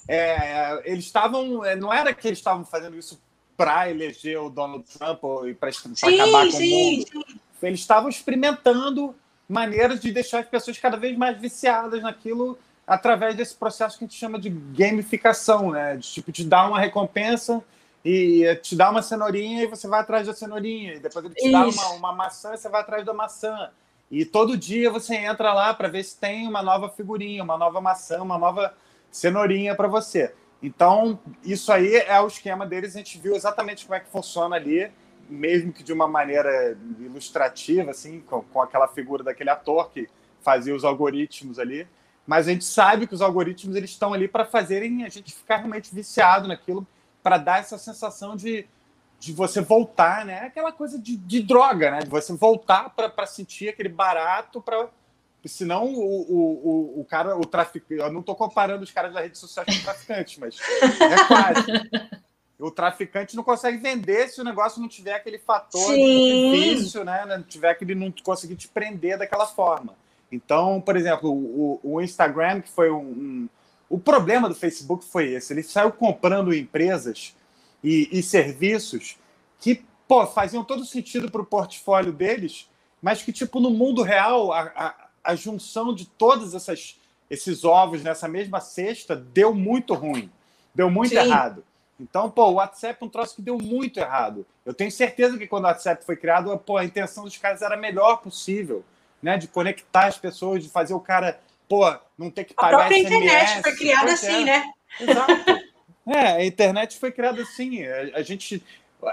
É, eles estavam. É, não era que eles estavam fazendo isso para eleger o Donald Trump e para acabar com sim, o mundo. Sim. Eles estavam experimentando maneiras de deixar as pessoas cada vez mais viciadas naquilo através desse processo que a gente chama de gamificação, né? De tipo, te dar uma recompensa e te dá uma cenourinha e você vai atrás da cenourinha. E depois ele te Isso. dá uma, uma maçã e você vai atrás da maçã. E todo dia você entra lá para ver se tem uma nova figurinha, uma nova maçã, uma nova cenourinha para você. Então, isso aí é o esquema deles. A gente viu exatamente como é que funciona ali, mesmo que de uma maneira ilustrativa, assim, com, com aquela figura daquele ator que fazia os algoritmos ali. Mas a gente sabe que os algoritmos eles estão ali para fazerem a gente ficar realmente viciado naquilo para dar essa sensação de, de você voltar, né? Aquela coisa de, de droga, né? De você voltar para sentir aquele barato para senão o, o, o, o cara, o traficante, eu não estou comparando os caras da rede social com traficantes, mas é quase. o traficante não consegue vender se o negócio não tiver aquele fator difícil, né? Não tiver que ele não conseguir te prender daquela forma. Então, por exemplo, o, o Instagram, que foi um, um o problema do Facebook foi esse: ele saiu comprando empresas e, e serviços que pô, faziam todo sentido para o portfólio deles, mas que, tipo, no mundo real, a, a, a junção de todos esses ovos nessa mesma cesta deu muito ruim, deu muito Sim. errado. Então, pô, o WhatsApp é um troço que deu muito errado. Eu tenho certeza que quando o WhatsApp foi criado, pô, a intenção dos caras era a melhor possível, né? De conectar as pessoas, de fazer o cara pô, não ter que pagar A própria SMS, internet foi criada assim, é. né? Exato. É, a internet foi criada assim. A, a, gente,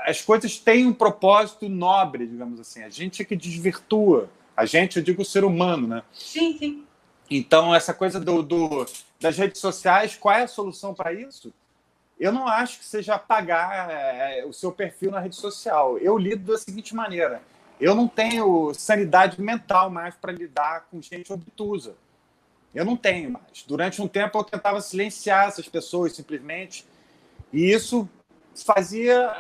as coisas têm um propósito nobre, digamos assim. A gente é que desvirtua. A gente, eu digo o ser humano, né? Sim, sim. Então, essa coisa do, do das redes sociais, qual é a solução para isso? Eu não acho que seja apagar é, o seu perfil na rede social. Eu lido da seguinte maneira: eu não tenho sanidade mental mais para lidar com gente obtusa. Eu não tenho mais. Durante um tempo eu tentava silenciar essas pessoas simplesmente, e isso fazia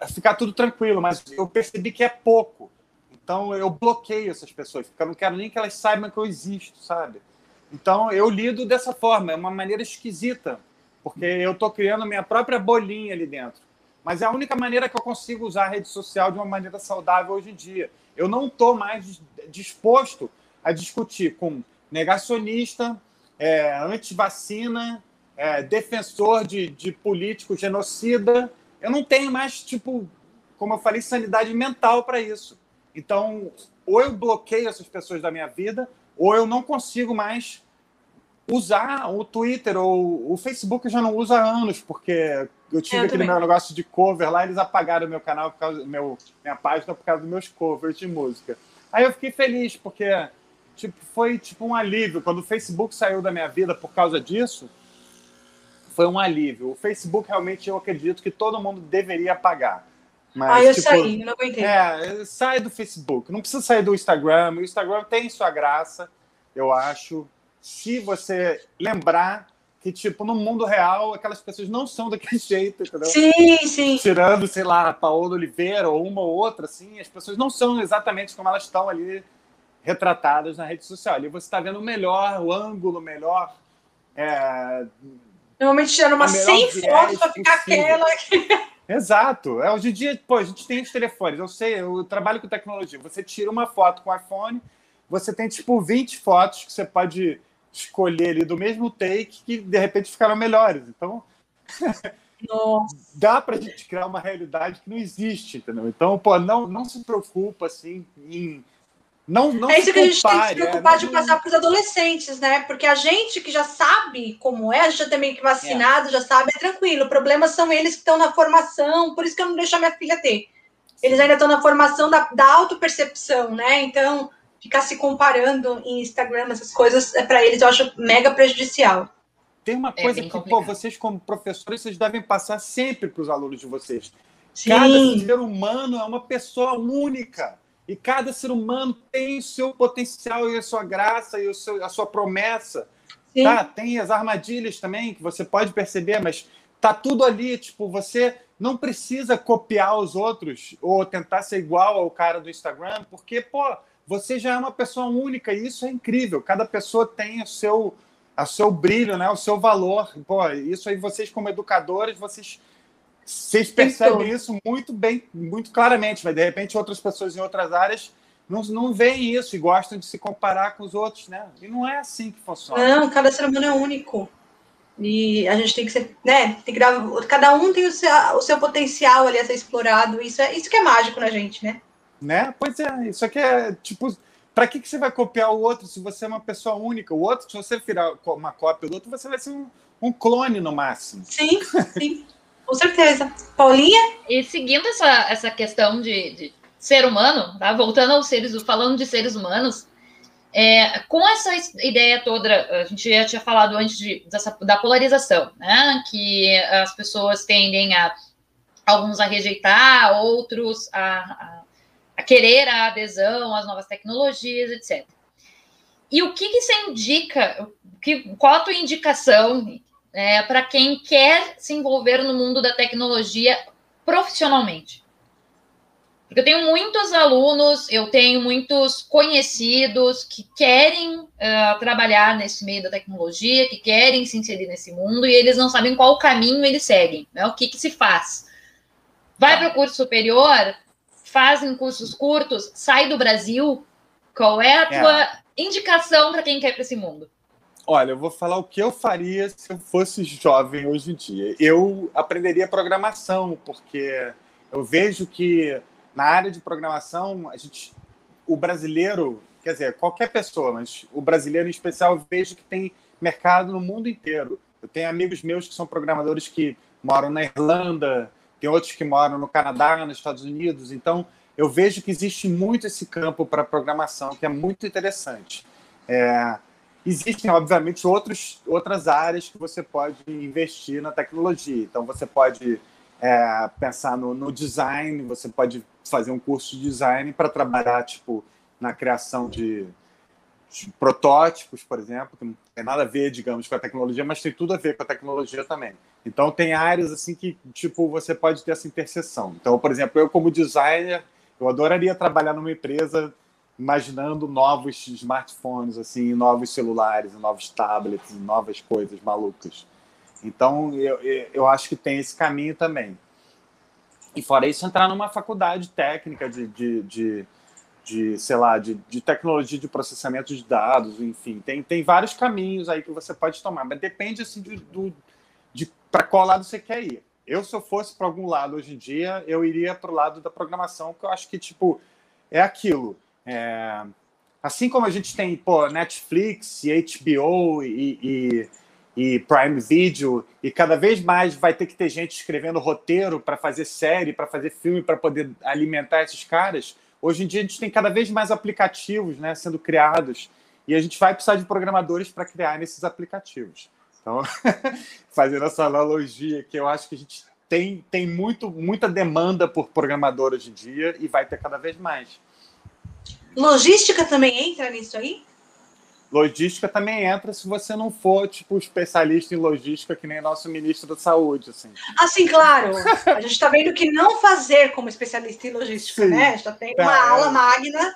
eh, ficar tudo tranquilo, mas eu percebi que é pouco. Então eu bloqueio essas pessoas, porque eu não quero nem que elas saibam que eu existo, sabe? Então eu lido dessa forma, é uma maneira esquisita, porque eu estou criando minha própria bolinha ali dentro. Mas é a única maneira que eu consigo usar a rede social de uma maneira saudável hoje em dia. Eu não estou mais disposto a discutir com negacionista, é, anti-vacina, é, defensor de, de político genocida. Eu não tenho mais, tipo, como eu falei, sanidade mental para isso. Então, ou eu bloqueio essas pessoas da minha vida, ou eu não consigo mais usar o Twitter ou o Facebook eu já não uso há anos, porque eu tive eu aquele também. meu negócio de cover lá, eles apagaram meu canal, por causa, meu, minha página por causa dos meus covers de música. Aí eu fiquei feliz, porque tipo, foi tipo um alívio. Quando o Facebook saiu da minha vida por causa disso, foi um alívio. O Facebook realmente eu acredito que todo mundo deveria apagar. Mas, ah, eu tipo, saí, não aguentei. É, sai do Facebook. Não precisa sair do Instagram. O Instagram tem sua graça, eu acho. Se você lembrar que, tipo, no mundo real, aquelas pessoas não são daquele jeito, entendeu? Sim, sim. Tirando, sei lá, a Paola Oliveira ou uma ou outra, assim, as pessoas não são exatamente como elas estão ali retratadas na rede social. Ali você está vendo o melhor, o ângulo melhor. É... Normalmente tirando umas 100 fotos para ficar aquela. Exato. É, hoje em dia, pô, a gente tem os telefones. Eu sei, eu trabalho com tecnologia. Você tira uma foto com o iPhone, você tem tipo 20 fotos que você pode escolher ali do mesmo take que de repente ficaram melhores. Então, dá para a gente criar uma realidade que não existe, entendeu? Então, pô, não, não se preocupa assim em não, não é isso que a gente tem que se preocupar é, de passar para os adolescentes, né? Porque a gente que já sabe como é, a gente já tem meio que vacinado, é. já sabe, é tranquilo. O problema são eles que estão na formação, por isso que eu não deixo a minha filha ter. Eles ainda estão na formação da, da autopercepção, né? Então, ficar se comparando em Instagram, essas coisas, é para eles, eu acho mega prejudicial. Tem uma é coisa é que, pô, vocês, como professores, vocês devem passar sempre para os alunos de vocês. Sim. Cada ser humano é uma pessoa única. E cada ser humano tem o seu potencial e a sua graça e o seu, a sua promessa. Tá? Tem as armadilhas também que você pode perceber, mas tá tudo ali. Tipo, você não precisa copiar os outros ou tentar ser igual ao cara do Instagram, porque, pô, você já é uma pessoa única e isso é incrível. Cada pessoa tem o seu, o seu brilho, né? o seu valor. Pô, isso aí, vocês, como educadores, vocês vocês percebem isso muito bem, muito claramente, mas de repente outras pessoas em outras áreas não, não veem isso e gostam de se comparar com os outros, né? E não é assim que funciona. Não, cada ser humano é único. E a gente tem que ser, né? Tem que dar, cada um tem o seu, o seu potencial ali a ser explorado. Isso é isso que é mágico na gente, né? Né? Pois é, isso aqui é tipo. Para que, que você vai copiar o outro se você é uma pessoa única? O outro, se você virar uma cópia do outro, você vai ser um, um clone no máximo. Sim, sim. Com certeza. Paulinha? E seguindo essa, essa questão de, de ser humano, tá? voltando aos seres, falando de seres humanos, é, com essa ideia toda, a gente já tinha falado antes de, dessa, da polarização, né? Que as pessoas tendem a alguns a rejeitar, outros a, a, a querer a adesão às novas tecnologias, etc. E o que, que você indica? Que, qual a tua indicação é, para quem quer se envolver no mundo da tecnologia profissionalmente? Porque eu tenho muitos alunos, eu tenho muitos conhecidos que querem uh, trabalhar nesse meio da tecnologia, que querem se inserir nesse mundo e eles não sabem qual caminho eles seguem, né? o que, que se faz. Vai para o curso superior, fazem cursos curtos, sai do Brasil. Qual é a é. tua é. indicação para quem quer para esse mundo? Olha, eu vou falar o que eu faria se eu fosse jovem hoje em dia. Eu aprenderia programação, porque eu vejo que na área de programação, a gente, o brasileiro, quer dizer, qualquer pessoa, mas o brasileiro em especial, eu vejo que tem mercado no mundo inteiro. Eu tenho amigos meus que são programadores que moram na Irlanda, tem outros que moram no Canadá, nos Estados Unidos. Então, eu vejo que existe muito esse campo para programação, que é muito interessante. É, Existem, obviamente, outros, outras áreas que você pode investir na tecnologia. Então, você pode é, pensar no, no, design, você pode fazer um curso de design para trabalhar tipo, na criação de, de, protótipos, por exemplo, que não tem nada a ver, digamos, com a tecnologia, mas tem tudo a ver com a tecnologia também. Então, tem áreas assim que tipo você pode ter essa interseção. Então, por exemplo, eu como designer, eu adoraria trabalhar numa empresa imaginando novos smartphones, assim, novos celulares, novos tablets, novas coisas malucas. Então, eu, eu acho que tem esse caminho também. E fora isso, entrar numa faculdade técnica de, de, de, de sei lá, de, de tecnologia de processamento de dados, enfim. Tem, tem vários caminhos aí que você pode tomar, mas depende, assim, de, de, de para qual lado você quer ir. Eu, se eu fosse para algum lado hoje em dia, eu iria para o lado da programação, que eu acho que, tipo, é aquilo é, assim como a gente tem pô, Netflix, e HBO e, e, e, Prime Video, e cada vez mais vai ter que ter gente escrevendo roteiro para fazer série, para fazer filme, para poder alimentar esses caras. Hoje em dia a gente tem cada vez mais aplicativos né, sendo criados e a gente vai precisar de programadores para criar esses aplicativos. Então, fazendo essa analogia que eu acho que a gente tem, tem muito, muita demanda por programador hoje em dia e vai ter cada vez mais. Logística também entra nisso aí? Logística também entra se você não for, tipo, especialista em logística, que nem nosso ministro da Saúde, assim. Assim, claro. A gente está vendo que não fazer como especialista em logística, Sim. né? Já tem uma é. aula magna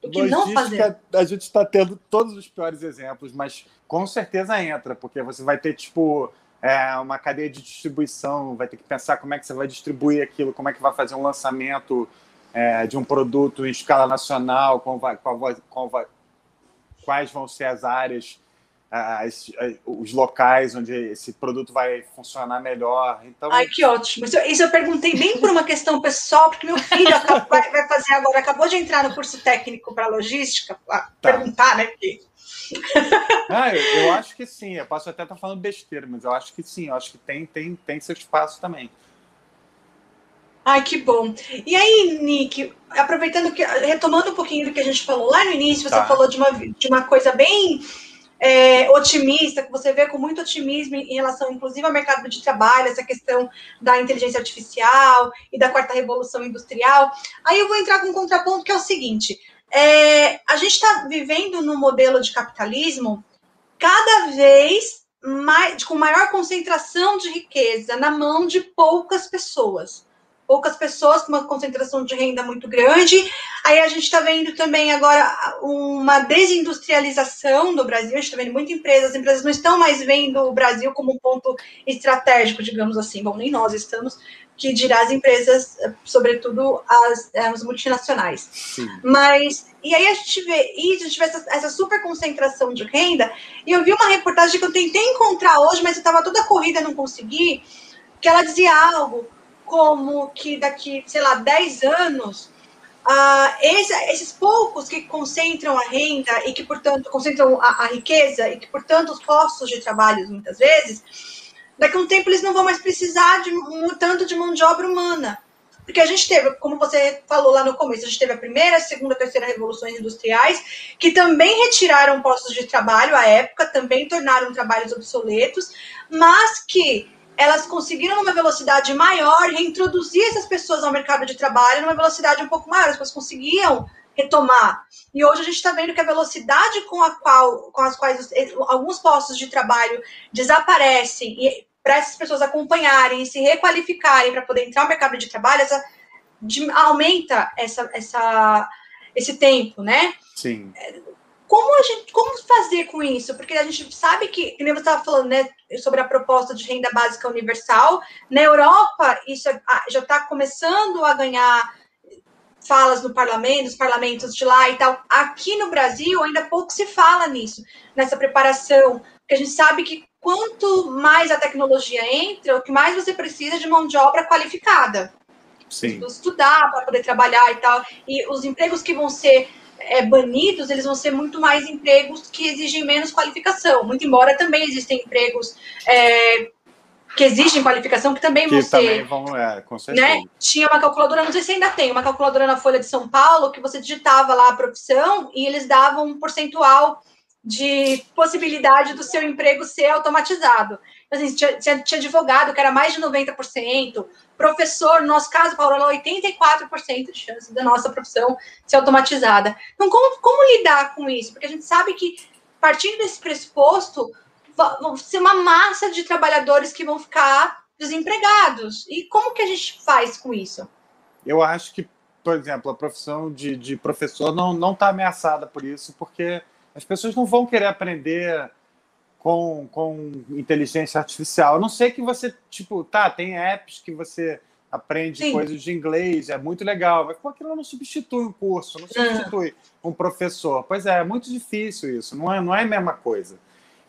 do que logística, não fazer. A gente está tendo todos os piores exemplos, mas com certeza entra, porque você vai ter, tipo, é, uma cadeia de distribuição, vai ter que pensar como é que você vai distribuir aquilo, como é que vai fazer um lançamento é, de um produto em escala nacional, vai, qual vai, quais vão ser as áreas as, os locais onde esse produto vai funcionar melhor. Então... Ai, que ótimo. Isso, isso eu perguntei bem por uma questão pessoal, porque meu filho acabou, vai fazer agora, acabou de entrar no curso técnico para logística, tá. perguntar, né? Porque... Ah, eu, eu, acho que sim. Eu posso até estar falando besteira, mas eu acho que sim. Eu acho que tem, tem, tem seu espaço também. Ai, que bom. E aí, Nick, aproveitando que, retomando um pouquinho do que a gente falou lá no início, você tá. falou de uma, de uma coisa bem é, otimista, que você vê com muito otimismo em relação, inclusive, ao mercado de trabalho, essa questão da inteligência artificial e da quarta revolução industrial. Aí eu vou entrar com um contraponto que é o seguinte: é, a gente está vivendo num modelo de capitalismo cada vez mais, com maior concentração de riqueza na mão de poucas pessoas poucas pessoas com uma concentração de renda muito grande. Aí a gente está vendo também agora uma desindustrialização do Brasil, a gente está vendo muitas empresas, as empresas não estão mais vendo o Brasil como um ponto estratégico, digamos assim. Bom, nem nós estamos, que dirá as empresas, sobretudo as, as multinacionais. Sim. Mas, e aí a gente vê isso, a gente vê essa, essa super concentração de renda, e eu vi uma reportagem que eu tentei encontrar hoje, mas eu estava toda corrida, não consegui, que ela dizia algo como que daqui, sei lá, 10 anos, uh, esse, esses poucos que concentram a renda e que, portanto, concentram a, a, riqueza e que, portanto, os postos de trabalho, muitas vezes, daqui a um tempo eles não vão mais precisar de um tanto de mão de obra humana. Porque a gente teve, como você falou lá no começo, a gente teve a primeira, a segunda, a terceira revoluções industriais, que também retiraram postos de trabalho à época, também tornaram trabalhos obsoletos, mas que elas conseguiram, numa velocidade maior, reintroduzir essas pessoas ao mercado de trabalho numa velocidade um pouco maior, as pessoas conseguiam retomar. E hoje a gente está vendo que a velocidade com a qual, com as quais os, alguns postos de trabalho desaparecem e para essas pessoas acompanharem e se requalificarem para poder entrar no mercado de trabalho, essa, de, aumenta essa, essa, esse tempo, né? Sim. Como, a gente, como fazer com isso? Porque a gente sabe que, nem você estava falando, né, sobre a proposta de renda básica universal. Na Europa, isso é, ah, já está começando a ganhar falas no parlamento, nos parlamentos de lá e tal. Aqui no Brasil, ainda pouco se fala nisso, nessa preparação, porque a gente sabe que quanto mais a tecnologia entra, o que mais você precisa de mão de obra qualificada. Sim. Estudar para poder trabalhar e tal. E os empregos que vão ser é, banidos, eles vão ser muito mais empregos que exigem menos qualificação. Muito embora também existem empregos é, que exigem qualificação, que também que vão também ser. Vão, é, com certeza. Né? Tinha uma calculadora, não sei se ainda tem, uma calculadora na Folha de São Paulo, que você digitava lá a profissão e eles davam um percentual de possibilidade do seu emprego ser automatizado. Assim, tinha, tinha, tinha advogado que era mais de 90%, professor, no nosso caso, Paulo, 84% de chance da nossa profissão ser automatizada. Então, como, como lidar com isso? Porque a gente sabe que, partindo desse pressuposto, vão ser uma massa de trabalhadores que vão ficar desempregados. E como que a gente faz com isso? Eu acho que, por exemplo, a profissão de, de professor não está ameaçada por isso, porque as pessoas não vão querer aprender com, com inteligência artificial. A não sei que você, tipo, tá, tem apps que você aprende Sim. coisas de inglês, é muito legal, mas pô, aquilo não substitui um curso, não substitui um professor. Pois é, é muito difícil isso, não é, não é a mesma coisa.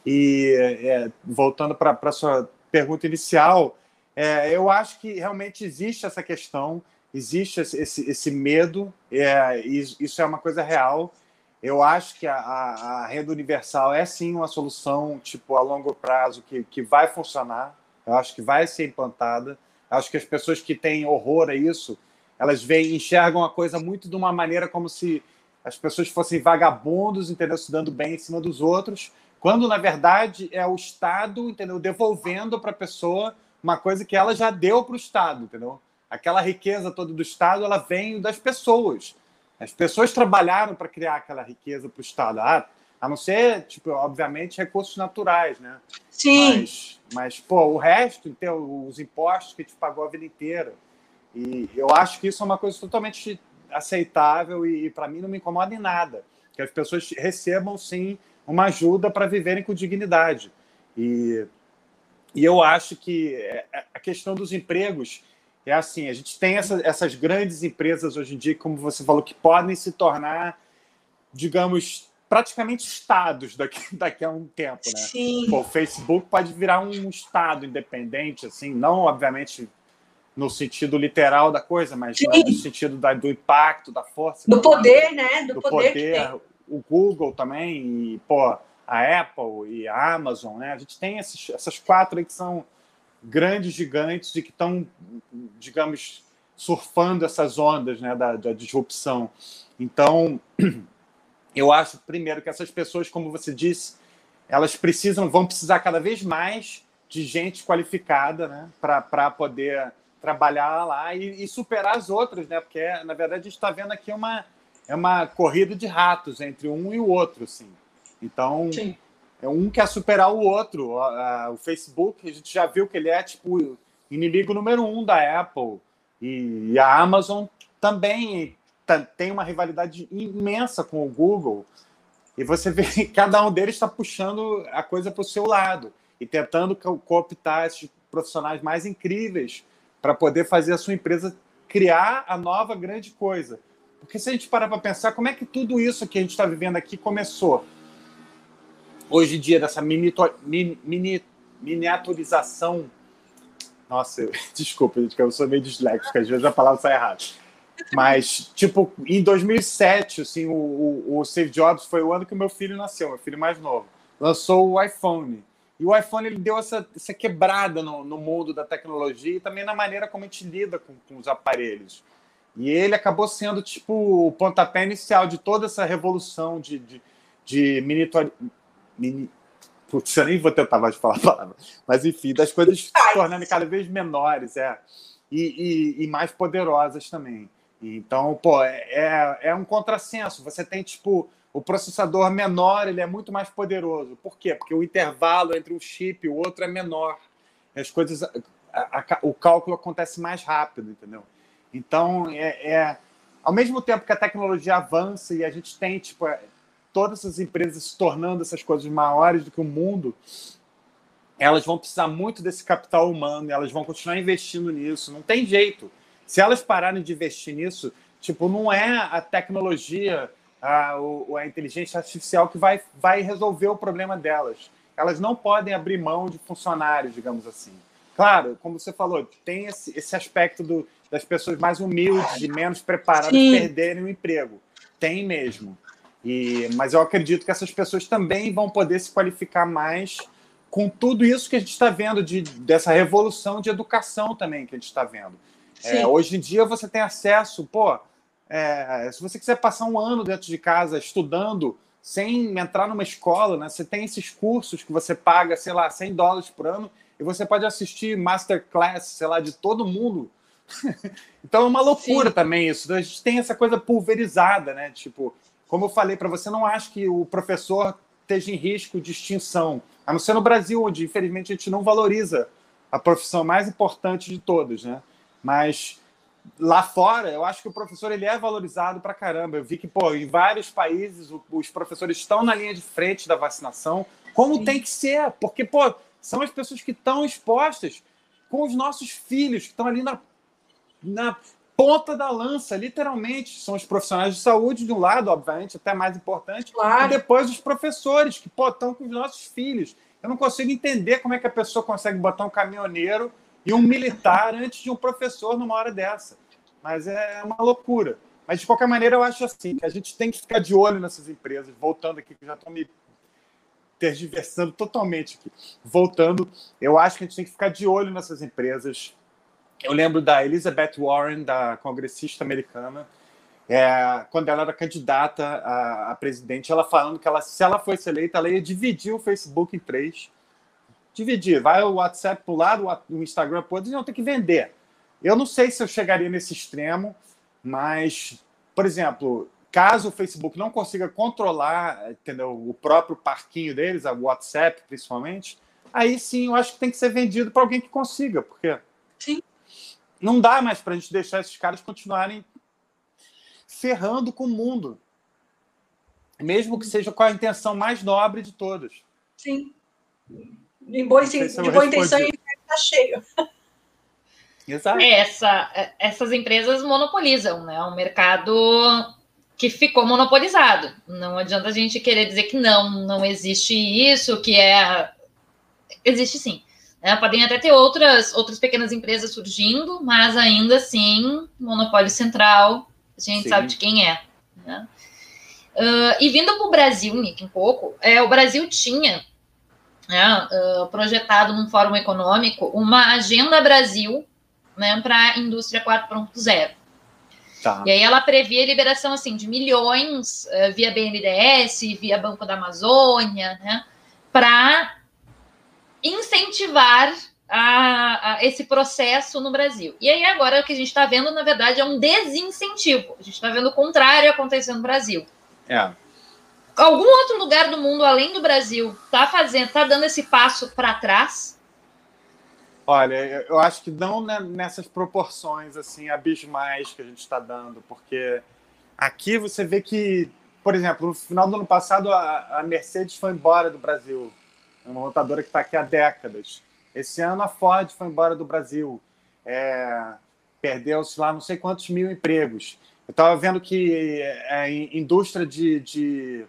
E é, voltando para a sua pergunta inicial, é, eu acho que realmente existe essa questão, existe esse, esse medo, é, isso é uma coisa real. Eu acho que a, a, renda universal é sim uma solução tipo a longo prazo que, que vai funcionar. Eu acho que vai ser implantada. Eu acho que as pessoas que têm horror a isso, elas veem, enxergam a coisa muito de uma maneira como se as pessoas fossem vagabundos, entendeu? Se dando bem em cima dos outros, quando na verdade é o Estado, entendeu? Devolvendo para a pessoa uma coisa que ela já deu para o Estado, entendeu? Aquela riqueza toda do Estado, ela vem das pessoas. As pessoas trabalharam para criar aquela riqueza para o Estado, ah, a não ser, tipo, obviamente, recursos naturais, né? Sim. Mas, mas pô, o resto, então, os impostos que te pagou a vida inteira. E eu acho que isso é uma coisa totalmente aceitável e, e para mim não me incomoda em nada. Que as pessoas recebam, sim, uma ajuda para viverem com dignidade. E, e eu acho que é, é, a questão dos empregos é assim, a gente tem essa, essas grandes empresas hoje em dia, como você falou, que podem se tornar, digamos, praticamente estados daqui, daqui a um tempo, né? Sim. Pô, o Facebook pode virar um estado independente, assim, não obviamente no sentido literal da coisa, mas Sim. no sentido da, do impacto, da força. Do poder, né? Do, do poder, poder, o Google também, e, pô, a Apple e a Amazon, né? A gente tem esses, essas quatro aí que são grandes gigantes e que estão, digamos, surfando essas ondas né, da, da disrupção. Então, eu acho, primeiro, que essas pessoas, como você disse, elas precisam, vão precisar cada vez mais de gente qualificada né, para poder trabalhar lá e, e, superar as outras, né? Porque, na verdade, a gente está vendo aqui uma, é uma corrida de ratos entre um e o outro, assim. Então, Sim. é um quer superar o outro. O, Facebook, a gente já viu que ele é, tipo, inimigo número um da Apple. E, a Amazon também tem uma rivalidade imensa com o Google. E você vê que cada um deles está puxando a coisa para o seu lado e tentando co- cooptar esses profissionais mais incríveis para poder fazer a sua empresa criar a nova grande coisa. Porque se a gente parar para pensar, como é que tudo isso que a gente está vivendo aqui começou? Hoje em dia, dessa mini- mini- miniaturização. Nossa, eu- desculpa, gente, eu sou meio disléxico, às vezes a palavra sai errada. Mas, tipo, em 2007, assim, o, o, o Steve Jobs foi o ano que o meu filho nasceu, meu filho mais novo. Lançou o iPhone. E o iPhone ele deu essa, essa quebrada no, no mundo da tecnologia e também na maneira como a gente lida com, com os aparelhos. E ele acabou sendo, tipo, o pontapé inicial de toda essa revolução de, de, de mini... Putz, eu nem vou tentar mais falar a palavra. Mas, enfim, das coisas se tornando cada vez menores, é. E, e, e mais poderosas também. Então, pô, é, é um contrassenso. Você tem, tipo, o processador menor, ele é muito mais poderoso. Por quê? Porque o intervalo entre um chip e o outro é menor. As coisas, a, a, o cálculo acontece mais rápido, entendeu? Então, é, é, ao mesmo tempo que a tecnologia avança e a gente tem, tipo, é, todas essas empresas se tornando essas coisas maiores do que o mundo, elas vão precisar muito desse capital humano, e elas vão continuar investindo nisso. Não tem jeito. Se elas pararem de investir nisso, tipo, não é a tecnologia, a, a inteligência artificial que vai, vai resolver o problema delas. Elas não podem abrir mão de funcionários, digamos assim. Claro, como você falou, tem esse, esse aspecto do, das pessoas mais humildes e menos preparadas Sim. perderem o emprego. Tem mesmo. E, mas eu acredito que essas pessoas também vão poder se qualificar mais com tudo isso que a gente está vendo, de, dessa revolução de educação também que a gente está vendo. É, hoje em dia você tem acesso, pô, é, se você quiser passar um ano dentro de casa estudando, sem entrar numa escola, né, você tem esses cursos que você paga, sei lá, 100 dólares por ano, e você pode assistir masterclass, sei lá, de todo mundo. então é uma loucura Sim. também isso. A gente tem essa coisa pulverizada, né? Tipo, como eu falei para você, não acho que o professor esteja em risco de extinção, a não ser no Brasil, onde infelizmente a gente não valoriza a profissão mais importante de todas, né? Mas lá fora, eu acho que o professor ele é valorizado pra caramba. Eu vi que, pô, em vários países os professores estão na linha de frente da vacinação, como Sim. tem que ser, porque, pô, são as pessoas que estão expostas com os nossos filhos, que estão ali na, na ponta da lança, literalmente. São os profissionais de saúde, de um lado, obviamente, até mais importante, e Claro. depois os professores, que pô, estão com os nossos filhos. Eu não consigo entender como é que a pessoa consegue botar um caminhoneiro e um militar antes de um professor numa hora dessa. Mas é uma loucura. Mas, de qualquer maneira, eu acho assim, que a gente tem que ficar de olho nessas empresas. Voltando aqui, que já estou me tergiversando totalmente aqui. Voltando, eu acho que a gente tem que ficar de olho nessas empresas. Eu lembro da Elizabeth Warren, da congressista americana, é, quando ela era candidata a, a presidente, ela falando que ela, se ela fosse eleita, ela ia dividir o Facebook em três. Dividir. Vai o WhatsApp para o lado, o Instagram para o outro, não tem que vender. Eu não sei se eu chegaria nesse extremo, mas, por exemplo, caso o Facebook não consiga controlar entendeu, o próprio parquinho deles, o WhatsApp principalmente, aí sim eu acho que tem que ser vendido para alguém que consiga, porque Sim. Não dá mais para a gente deixar esses caras continuarem ferrando com o mundo. Mesmo que seja com a intenção mais nobre de todas. Sim. De boa, se de boa intenção e está cheio. Exato. Essa, essas empresas monopolizam, né? Um mercado que ficou monopolizado. Não adianta a gente querer dizer que não, não existe isso, que é. Existe sim. Né? Podem até ter outras, outras pequenas empresas surgindo, mas ainda assim, monopólio central, a gente sim. sabe de quem é. Né? Uh, e vindo para o Brasil, Nick, um pouco, é, o Brasil tinha né, uh, projetado num fórum econômico uma agenda Brasil né, para a indústria 4.0. Tá. E aí ela previa a liberação assim, de milhões uh, via BNDES, via Banco da Amazônia, né, para incentivar a, a, esse processo no Brasil. E aí agora o que a gente está vendo, na verdade, é um desincentivo. A gente está vendo o contrário acontecendo no Brasil. É. Algum outro lugar do mundo, além do Brasil, está fazendo, está dando esse passo para trás? Olha, eu acho que não nessas proporções assim abismais que a gente está dando, porque aqui você vê que, por exemplo, no final do ano passado a, a Mercedes foi embora do Brasil, é uma montadora que está aqui há décadas. Esse ano a Ford foi embora do Brasil, é, perdeu-se lá não sei quantos mil empregos. Eu estava vendo que a é, indústria de, de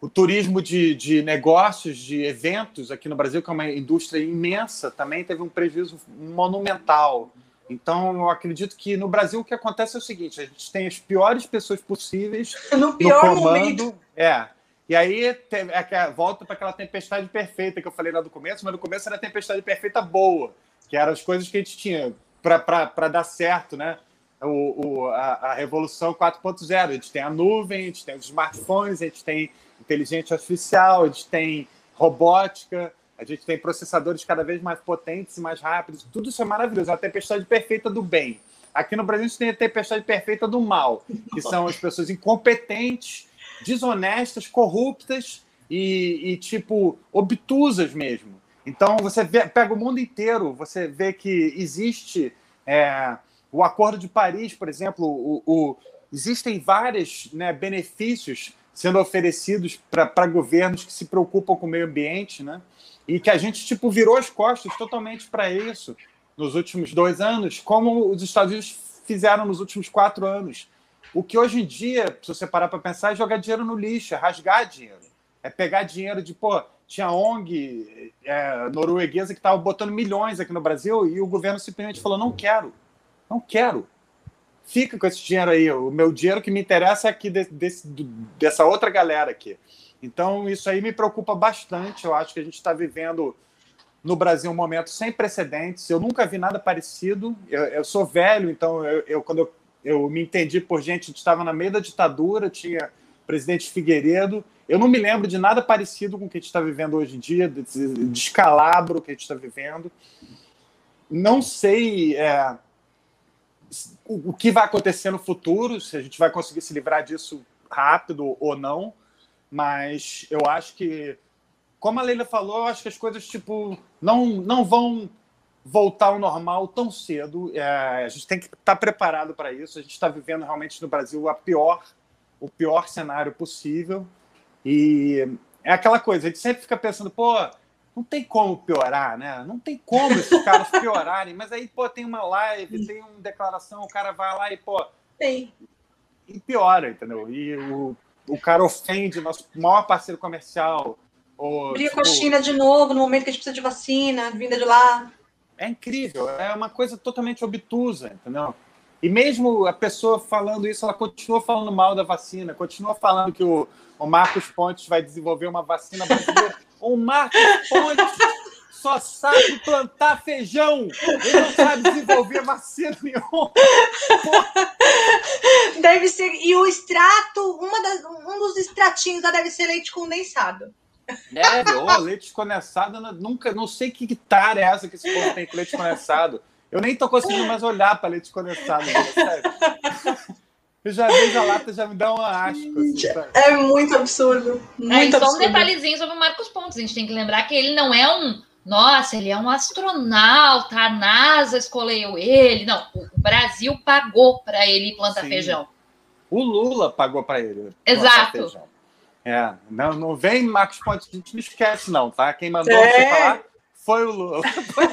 o turismo de, de negócios, de eventos aqui no Brasil, que é uma indústria imensa, também teve um prejuízo monumental. Então, eu acredito que no Brasil o que acontece é o seguinte: a gente tem as piores pessoas possíveis no, pior no comando. Momento. É. E aí é, volta para aquela tempestade perfeita que eu falei lá do começo, mas no começo era a tempestade perfeita boa, que eram as coisas que a gente tinha para dar certo, né? O, o a, a revolução 4.0. A gente tem a nuvem, a gente tem os smartphones, a gente tem inteligência artificial, a gente tem robótica, a gente tem processadores cada vez mais potentes e mais rápidos. Tudo isso é maravilhoso. É a tempestade perfeita do bem. Aqui no Brasil, a gente tem a tempestade perfeita do mal, que são as pessoas incompetentes, desonestas, corruptas e, e tipo, obtusas mesmo. Então, você vê, pega o mundo inteiro, você vê que existe é, o Acordo de Paris, por exemplo, o, o existem vários né, benefícios sendo oferecidos para governos que se preocupam com o meio ambiente, né? E que a gente tipo virou as costas totalmente para isso nos últimos dois anos, como os Estados Unidos fizeram nos últimos quatro anos. O que hoje em dia, se você parar para pensar, é jogar dinheiro no lixo, é rasgar dinheiro, é pegar dinheiro de pô, tinha ONG é, norueguesa que estava botando milhões aqui no Brasil e o governo simplesmente falou não quero, não quero fica com esse dinheiro aí. O meu dinheiro que me interessa é aqui de, desse, dessa outra galera aqui. Então, isso aí me preocupa bastante. Eu acho que a gente está vivendo no Brasil um momento sem precedentes. Eu nunca vi nada parecido. Eu, eu sou velho, então, eu, eu quando eu, eu, me entendi por gente, gente estava na meio da ditadura, tinha presidente Figueiredo. Eu não me lembro de nada parecido com o que a gente está vivendo hoje em dia, de descalabro que a gente está vivendo. Não sei. É, o, que vai acontecer no futuro, se a gente vai conseguir se livrar disso rápido ou não, mas eu acho que, como a Leila falou, eu acho que as coisas tipo não, não vão voltar ao normal tão cedo. É, a gente tem que estar preparado para isso. A gente está vivendo realmente no Brasil a pior, o pior cenário possível. E é aquela coisa, a gente sempre fica pensando, pô, não tem como piorar, né? Não tem como esses caras piorarem, mas aí, pô, tem uma live, tem uma declaração, o cara vai lá e, pô. Tem. E piora, entendeu? E o, o cara ofende nosso maior parceiro comercial. Ou, Briga tipo, com a tipo China de novo, no momento que a gente precisa de vacina, vinda de lá. É incrível, é uma coisa totalmente obtusa, entendeu? E mesmo a pessoa falando isso, ela continua falando mal da vacina, continua falando que o, o Marcos Pontes vai desenvolver uma vacina brasileira. O Marcos Pontes só sabe plantar feijão. Ele não sabe desenvolver vacina nenhuma. Deve ser. E o extrato, uma das, um dos extratinhos lá deve ser leite condensado. Deve, oh, leite condensado, nunca, não sei que guitarra é essa que esse povo tem com leite condensado. Eu nem tô conseguindo mais olhar para leite condensado, sério. Eu já vejo a lata, já me dá um asco. Assim, é muito absurdo. Muito é, absurdo. só um detalhezinho sobre o Marcos Pontes. A gente tem que lembrar que ele não é um. Nossa, ele é um astronauta, a NASA escolheu ele. Não, o Brasil pagou para ele plantar Sim. feijão. O Lula pagou para ele. Exato. É, não, não vem Marcos Pontes, a gente não esquece, não, tá? Quem mandou é. você falar foi o Lula.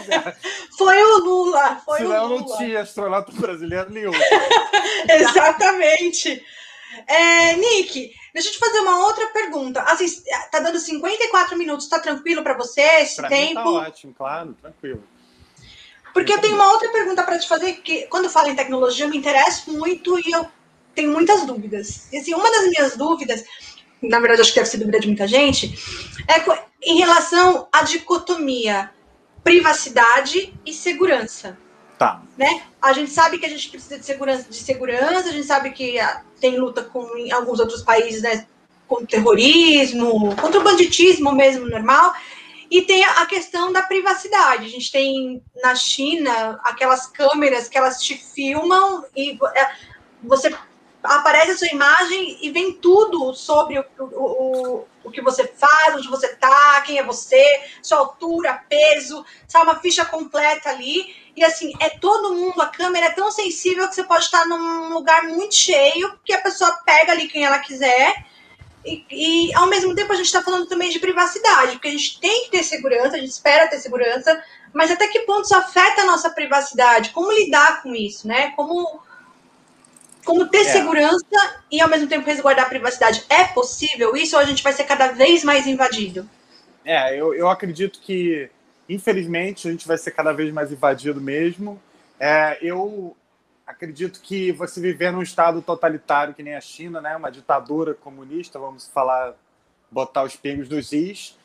É. Foi o Lula. Foi Senão o Lula. não tinha astronauta brasileiro nenhum. Exatamente. É, Nick, deixa eu te fazer uma outra pergunta. Assim, tá dando 54 minutos, tá tranquilo para você esse pra tempo? Mim tá ótimo, claro, tranquilo. Porque eu tenho uma outra pergunta para te fazer, que quando falo em tecnologia, eu me interesso muito e eu tenho muitas dúvidas. E, assim, uma das minhas dúvidas, na verdade, acho que deve ser dúvida de muita gente, é em relação à dicotomia privacidade e segurança. Tá. Né? A gente sabe que a gente precisa de segurança, de segurança, a gente sabe que ah, tem luta com em alguns outros países, né, contra o terrorismo, contra o banditismo mesmo normal. E tem a questão da privacidade. A gente tem na China aquelas câmeras que elas te filmam e é, você aparece a sua imagem e vem tudo sobre o, o, o, que você faz, onde você tá, quem é você, sua altura, peso, sabe, uma ficha completa ali. E assim, é todo mundo, a câmera é tão sensível que você pode estar num lugar muito cheio, que a pessoa pega ali quem ela quiser. E, e ao mesmo tempo a gente está falando também de privacidade, porque a gente tem que ter segurança, a gente espera ter segurança, mas até que ponto isso afeta a nossa privacidade? Como lidar com isso, né? Como como ter é. segurança e ao mesmo tempo resguardar a privacidade. É possível isso ou a gente vai ser cada vez mais invadido? É, eu, eu acredito que, infelizmente, a gente vai ser cada vez mais invadido mesmo. É, eu acredito que você viver num estado totalitário que nem a China, né, uma ditadura comunista, vamos falar, botar os pingos dos is,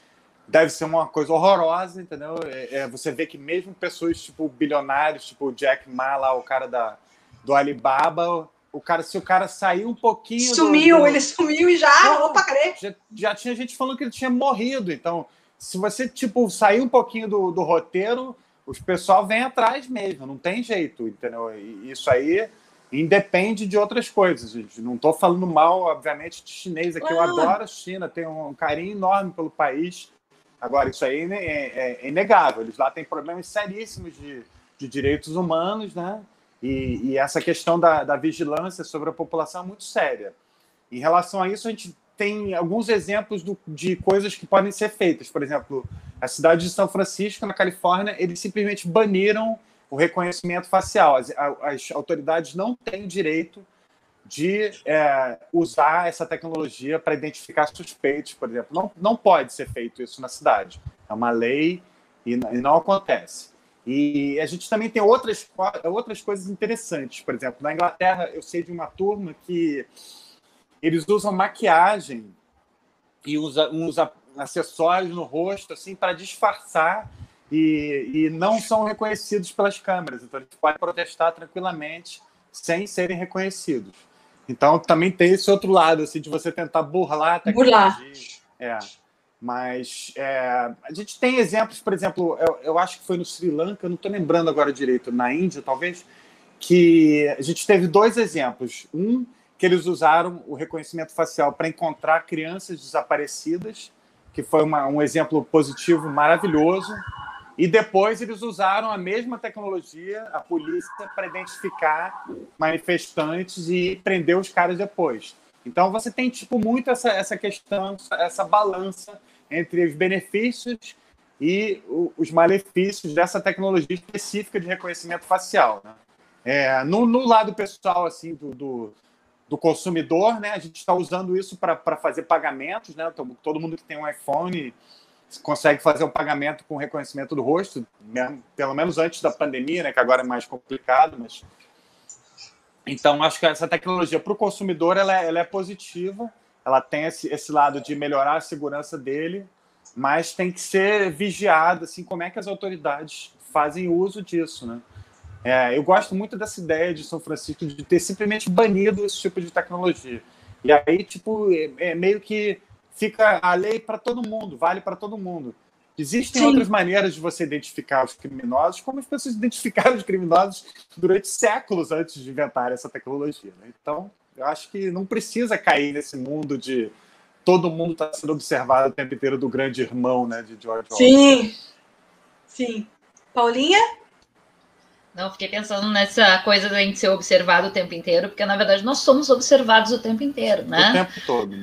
deve ser uma coisa horrorosa, entendeu? É, é, você vê que mesmo pessoas tipo bilionários, tipo o Jack Ma lá, o cara da, do Alibaba, o cara, se o cara sair um pouquinho. Sumiu, do, ele sumiu e já. Não, opa, cadê? Já, já, tinha gente falando que ele tinha morrido. Então, se você, tipo, sair um pouquinho do, do roteiro, os pessoal vem atrás mesmo, não tem jeito, entendeu? E isso aí independe de outras coisas, gente. Não estou falando mal, obviamente, de chinês aqui. Ah. Eu adoro a China, tenho um carinho enorme pelo país. Agora, isso aí é, é, é inegável. Eles lá têm problemas seríssimos de, de direitos humanos, né? E, e essa questão da, da, vigilância sobre a população é muito séria. Em relação a isso, a gente tem alguns exemplos do, de coisas que podem ser feitas. Por exemplo, a cidade de São Francisco, na Califórnia, eles simplesmente baniram o reconhecimento facial. As, as autoridades não têm direito de é, usar essa tecnologia para identificar suspeitos, por exemplo. Não, não pode ser feito isso na cidade. É uma lei e, e não acontece. E a gente também tem outras, outras coisas interessantes. Por exemplo, na Inglaterra, eu sei de uma turma que eles usam maquiagem e usa, usa acessórios no rosto assim para disfarçar e, e não são reconhecidos pelas câmeras. Então, eles podem protestar tranquilamente sem serem reconhecidos. Então, também tem esse outro lado assim, de você tentar burlar a tecnologia. Burlar. É. Mas é, a gente tem exemplos, por exemplo, eu, eu, acho que foi no Sri Lanka, não estou lembrando agora direito, na Índia talvez, que a gente teve dois exemplos. Um, que eles usaram o reconhecimento facial para encontrar crianças desaparecidas, que foi uma, um exemplo positivo maravilhoso. E depois eles usaram a mesma tecnologia, a polícia, para identificar manifestantes e prender os caras depois. Então você tem tipo muito essa, essa questão, essa balança entre os benefícios e os malefícios dessa tecnologia específica de reconhecimento facial. Né? É, no, no, lado pessoal assim do, do, do consumidor, né, a gente está usando isso para fazer pagamentos. Né? Todo mundo que tem um iPhone consegue fazer um pagamento com reconhecimento do rosto, mesmo, pelo menos antes da pandemia, né, que agora é mais complicado, mas então acho que essa tecnologia para o consumidor ela é, ela é positiva ela tem esse, esse lado de melhorar a segurança dele, mas tem que ser vigiada, assim, como é que as autoridades fazem uso disso, né? É, eu gosto muito dessa ideia de São Francisco de ter simplesmente banido esse tipo de tecnologia. E aí, tipo, é, é meio que fica a lei para todo mundo, vale para todo mundo. Existem Sim. outras maneiras de você identificar os criminosos, como as pessoas identificaram os criminosos durante séculos antes de inventar essa tecnologia. Né? Então, eu acho que não precisa cair nesse mundo de todo mundo está sendo observado o tempo inteiro do grande irmão, né, de George Orwell. Sim, sim. Paulinha? Não, fiquei pensando nessa coisa da gente ser observado o tempo inteiro, porque na verdade nós somos observados o tempo inteiro, né? O tempo todo.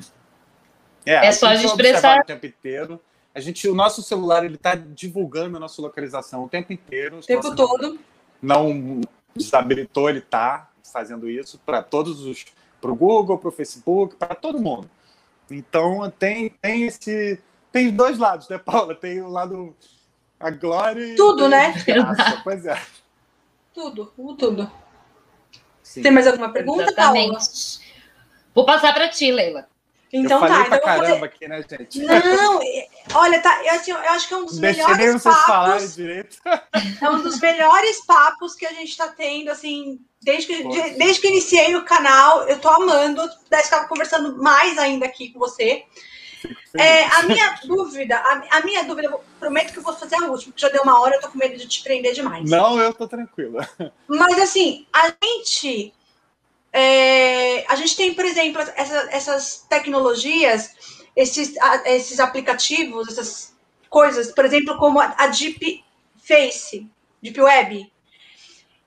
É, é só a gente expressar o tempo inteiro. A gente, o nosso celular ele está divulgando a nossa localização o tempo inteiro. O tempo todo. Não desabilitou, ele está fazendo isso para todos os para o Google, para o Facebook, para todo mundo. Então tem, tem esse. Tem dois lados, né, Paula? Tem o lado. A glória e. Tudo, né? Graça. Pois é. Tudo, tudo. Sim. Tem mais alguma pergunta, Exatamente. Paula? Vou passar para ti, Leila. Então eu tá. Então caramba aqui, né, gente? Não, olha, tá, eu, assim, eu acho que é um dos Deixei melhores papos. Falarem direito. É um dos melhores papos que a gente está tendo, assim, desde que, de, desde que iniciei o canal, eu tô amando. Daí estava conversando mais ainda aqui com você. É, a minha dúvida, a, a, minha dúvida, eu prometo que eu vou fazer a última, porque já deu uma hora, eu tô com medo de te prender demais. Não, eu tô tranquila. Mas assim, a gente é, a gente tem, por exemplo, essa, essas tecnologias, esses, esses aplicativos, essas coisas, por exemplo, como a, a Deep Face, Deep Web,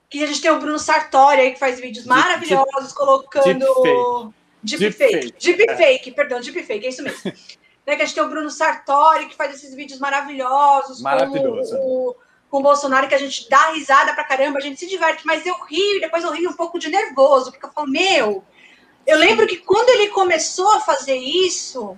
que a gente tem o Bruno Sartori aí, que faz vídeos maravilhosos, deep, colocando. Deep, deep fake. fake. Deep é. perdão, deep fake, é isso mesmo. né, que a gente tem o Bruno Sartori, que faz esses vídeos maravilhosos. Maravilhoso. o, com o Bolsonaro que a gente dá risada pra caramba, a gente se diverte, mas eu rio e depois eu rio um pouco de nervoso, porque eu falo, meu. Eu lembro que quando ele começou a fazer isso,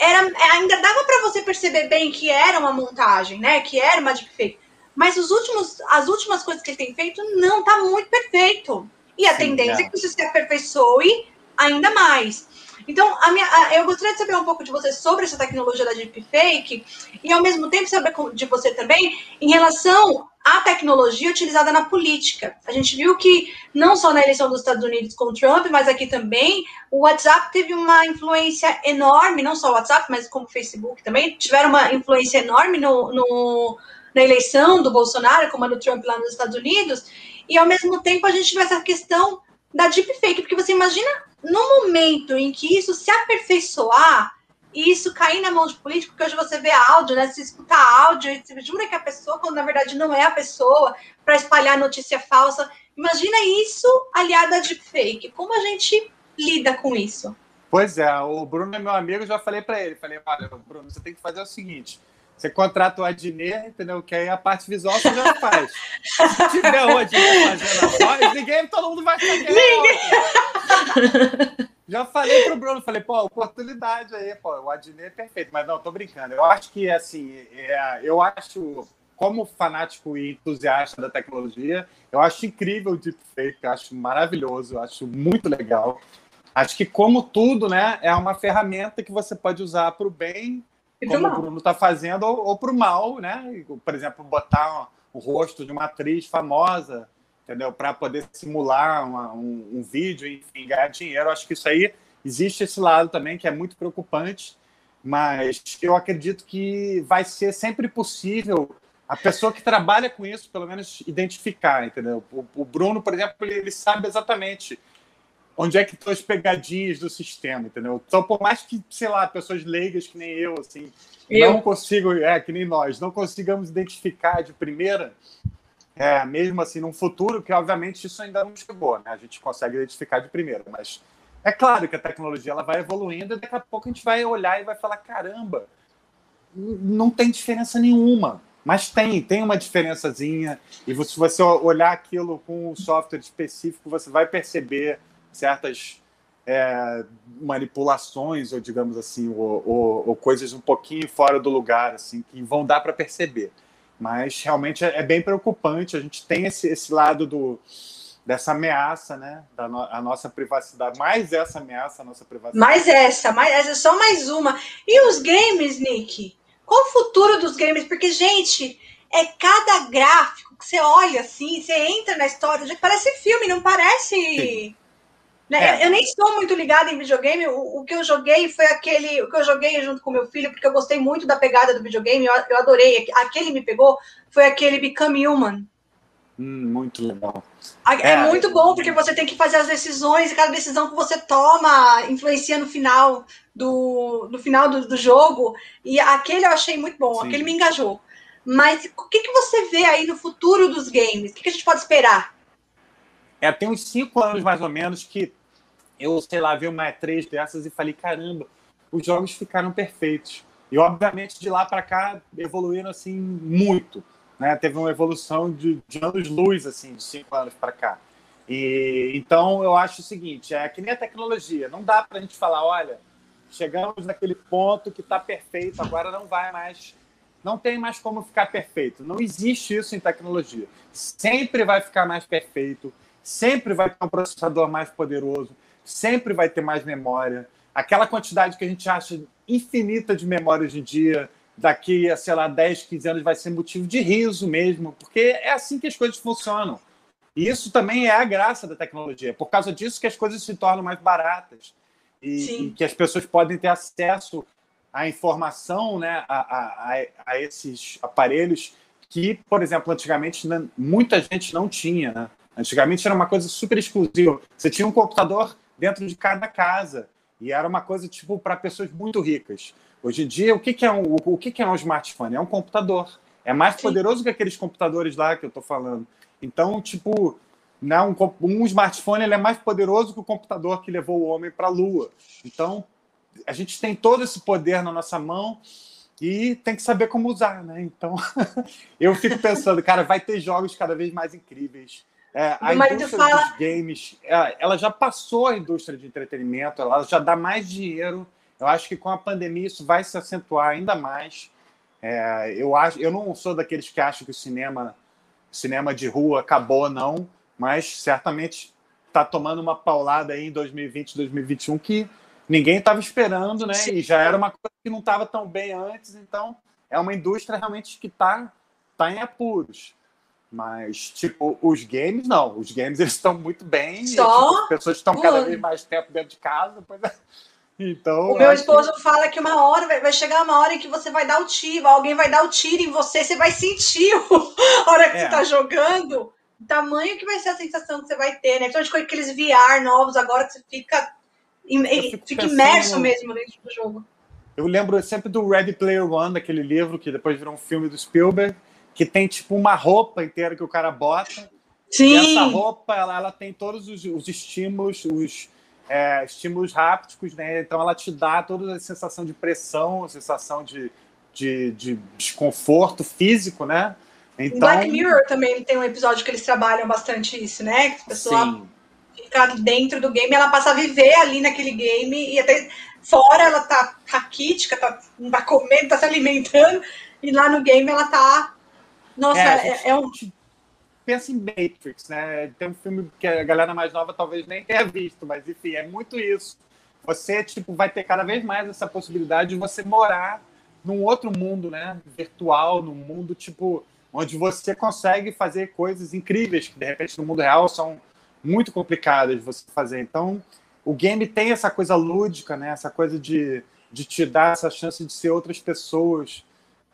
era, ainda dava para você perceber bem que era uma montagem, né? Que era uma deepfake. Mas os últimos, as últimas coisas que ele tem feito não tá muito perfeito. E a Sim, tendência é. é que isso se aperfeiçoe ainda mais. Então, a minha, a, eu gostaria de saber um pouco de você sobre essa tecnologia da deepfake e, ao mesmo tempo, saber de você também em relação à tecnologia utilizada na política. A gente viu que, não só na eleição dos Estados Unidos com Trump, mas aqui também, o WhatsApp teve uma influência enorme, não só o WhatsApp, mas como o Facebook também, tiveram uma influência enorme no, no na eleição do Bolsonaro, como a do Trump lá nos Estados Unidos, e ao mesmo tempo a gente vê essa questão da deepfake, porque você imagina no momento em que isso se aperfeiçoar e isso cair na mão de político, porque hoje você vê áudio, né? Você escuta áudio e você jura que é a pessoa, quando na verdade não é a pessoa, para espalhar notícia falsa. Imagina isso aliado a deepfake. Como a gente lida com isso? Pois é, o Bruno é meu amigo, já falei para ele, falei, olha, Bruno, você tem que fazer o seguinte, você contrata o Adnet, entendeu? Que aí a parte visual você já faz. Se tiver o Adnet fazendo a voz, ninguém, todo mundo vai saber. É já falei pro Bruno, falei, pô, oportunidade aí, pô, o Adnet é perfeito. Mas não, tô brincando. Eu acho que, assim, é, eu acho, como fanático e entusiasta da tecnologia, eu acho incrível o deepfake, acho maravilhoso, acho muito legal. Acho que, como tudo, né, é uma ferramenta que você pode usar para o bem como o Bruno está fazendo, ou, ou para o mal, né? Por exemplo, botar o rosto de uma atriz famosa, entendeu? Para poder simular uma, um, um, vídeo, enfim, ganhar dinheiro. Acho que isso aí existe esse lado também que é muito preocupante, mas eu acredito que vai ser sempre possível a pessoa que trabalha com isso, pelo menos, identificar, entendeu? O, o Bruno, por exemplo, ele, ele sabe exatamente onde é que estão as pegadinhas do sistema, entendeu? Então, por mais que, sei lá, pessoas leigas que nem eu, assim, eu? não consigo, é, que nem nós, não consigamos identificar de primeira, é, mesmo assim, num futuro, que obviamente isso ainda não chegou, né? A gente consegue identificar de primeira, mas é claro que a tecnologia ela vai evoluindo e daqui a pouco a gente vai olhar e vai falar, caramba, não tem diferença nenhuma. Mas tem, tem uma diferençazinha. E se você olhar aquilo com um software específico, você vai perceber certas é, manipulações, ou digamos assim, ou, ou, ou, coisas um pouquinho fora do lugar, assim, que vão dar para perceber. Mas realmente é, é, bem preocupante. A gente tem esse, esse lado do, dessa ameaça, né, da no, a nossa privacidade, mais essa ameaça à nossa privacidade. Mais essa, mais essa, só mais uma. E os games, Nick? Qual o futuro dos games? Porque, gente, é cada gráfico que você olha assim, você entra na história, já parece filme, não parece. Sim né? É. Eu nem estou muito ligada em videogame. O, o, que eu joguei foi aquele. O que eu joguei junto com meu filho, porque eu gostei muito da pegada do videogame, eu, eu adorei. Aquele me pegou, foi aquele Become Human. Hum, muito legal. É, é, muito bom, porque você tem que fazer as decisões, e cada decisão que você toma influencia no final do, no final do, do jogo. E aquele eu achei muito bom, Sim. aquele me engajou. Mas o que, que você vê aí no futuro dos games? O que, que a gente pode esperar? É, tem uns cinco anos mais ou menos que eu, sei lá, vi uma E3 dessas e falei, caramba, os jogos ficaram perfeitos. E, obviamente, de lá para cá, evoluíram, assim, muito. Né? Teve uma evolução de, de anos-luz, assim, de cinco anos para cá. E então eu acho o seguinte, é que nem a tecnologia, não dá para a gente falar, olha, chegamos naquele ponto que está perfeito, agora não vai mais, não tem mais como ficar perfeito. Não existe isso em tecnologia. Sempre vai ficar mais perfeito, sempre vai ter um processador mais poderoso, sempre vai ter mais memória. Aquela quantidade que a gente acha infinita de memória hoje em dia, daqui a, sei lá, 10, 15 anos vai ser motivo de riso mesmo, porque é assim que as coisas funcionam. E isso também é a graça da tecnologia. Por causa disso que as coisas se tornam mais baratas e, e que as pessoas podem ter acesso à informação, né, a, a, a, esses aparelhos que, por exemplo, antigamente muita gente não tinha. Né? Antigamente era uma coisa super exclusiva. Você tinha um computador dentro de cada casa e era uma coisa tipo para pessoas muito ricas. Hoje em dia, o que, que é um, o que, que é um smartphone? É um computador. É mais Sim. poderoso que aqueles computadores lá que eu estou falando. Então, tipo, né, um, um smartphone ele é mais poderoso que o computador que levou o homem para a Lua. Então, a gente tem todo esse poder na nossa mão e tem que saber como usar, né? Então, eu fico pensando, cara, vai ter jogos cada vez mais incríveis. É, a indústria fala... dos games, é, ela já passou a indústria de entretenimento, ela já dá mais dinheiro. Eu acho que com a pandemia isso vai se acentuar ainda mais. É, eu acho, eu não sou daqueles que acham que o cinema, cinema de rua acabou, não mas certamente está tomando uma paulada aí em 2020, 2021 que ninguém estava esperando, né? Sim. E já era uma coisa que não estava tão bem antes, então é uma indústria realmente que está tá em apuros. Mas, tipo, os games, não. Os games, eles estão muito bem. Só? E, tipo, as pessoas estão cada vez mais tempo dentro de casa. Pois é. Então, o meu esposo que... fala que uma hora vai chegar uma hora em que você vai dar o tiro, alguém vai dar o tiro em você, você vai sentir a hora que é. você está jogando tamanho que vai ser a sensação que você vai ter, né? Principalmente com aqueles VR novos agora que você fica, fica imerso mesmo dentro do jogo. Eu lembro sempre do Ready Player One, daquele livro que depois virou um filme do Spielberg, que tem tipo uma roupa inteira que o cara bota. Sim. E essa roupa, ela, ela tem todos os, os estímulos, os é, estímulos hápticos, né? Então ela te dá toda a sensação de pressão, a sensação de, de, de desconforto físico, né? Então... Black Mirror também tem um episódio que eles trabalham bastante isso, né? Que a pessoa Sim. fica dentro do game, ela passa a viver ali naquele game e até fora ela tá raquítica, tá, não tá comendo, tá se alimentando, e lá no game ela tá. Nossa, é, é, é um. Pensa em Matrix, né? Tem um filme que a galera mais nova talvez nem tenha visto, mas enfim, é muito isso. Você, tipo, vai ter cada vez mais essa possibilidade de você morar num outro mundo, né? Virtual, num mundo, tipo, onde você consegue fazer coisas incríveis que de repente no mundo real são muito complicadas de você fazer. Então, o game tem essa coisa lúdica, né? Essa coisa de, de te dar essa chance de ser outras pessoas.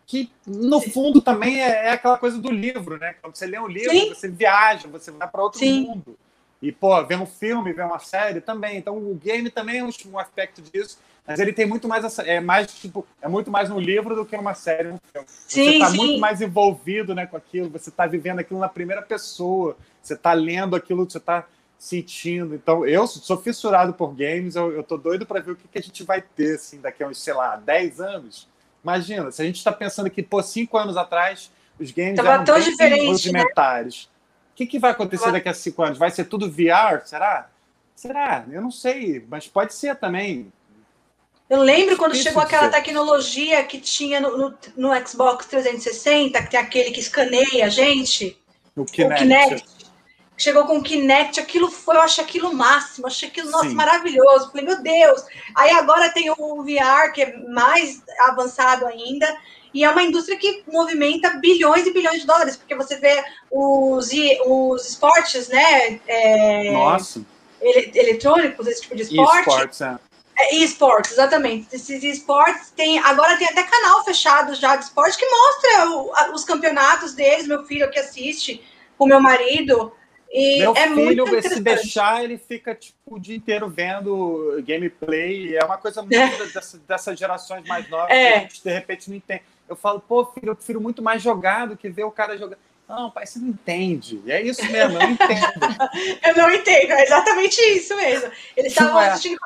Que, no fundo, também é, é aquela coisa do livro, né? Quando você lê um livro, Sim. você viaja, você vai para outro Sim. mundo. E, pô, ver um filme, ver uma série também. Então, o game também é um, um aspecto disso. Mas ele tem muito mais essa, é mais tipo, é muito mais um livro do que uma série, um filme. Sim, você está muito mais envolvido, né, com aquilo, você está vivendo aquilo na primeira pessoa, você está lendo aquilo que você está sentindo. Então, eu sou fissurado por games, eu, eu tô doido para ver o que, que a gente vai ter assim daqui a uns, sei lá, 10 anos. Imagina, se a gente está pensando que, por cinco anos atrás, os games Tava eram tão bem né? rudimentares. Né? O que, que vai acontecer daqui a cinco anos? Vai ser tudo VR? Será? Será? Eu não sei, mas pode ser também. Eu lembro quando chegou aquela tecnologia que tinha no, no, no, Xbox 360, que tem aquele que escaneia a gente. O Kinect. O Kinect. Chegou com o Kinect, aquilo foi, eu achei aquilo máximo, achei aquilo, nossa, Sim. maravilhoso. Falei, meu Deus. Aí agora tem o VR, que é mais avançado ainda, e é uma indústria que movimenta bilhões e bilhões de dólares, porque você vê os, os esportes, né? É, nossa. Ele, eletrônicos, esse tipo de esporte. Esportes, é é, esportes, exatamente. Esses esportes tem. Agora tem até canal fechado já de esporte que mostra o, os campeonatos deles. Meu filho que assiste com meu marido. E meu é filho, se deixar, ele fica tipo, o dia inteiro vendo gameplay. É uma coisa muito é. dessa, dessas gerações mais novas é. que a gente de repente não entende. Eu falo, pô, filho, eu prefiro muito mais jogar do que ver o cara jogando. Não, pai, você não entende. É isso mesmo, eu não entendo. eu não entendo, é exatamente isso mesmo. Eles estavam é. assistindo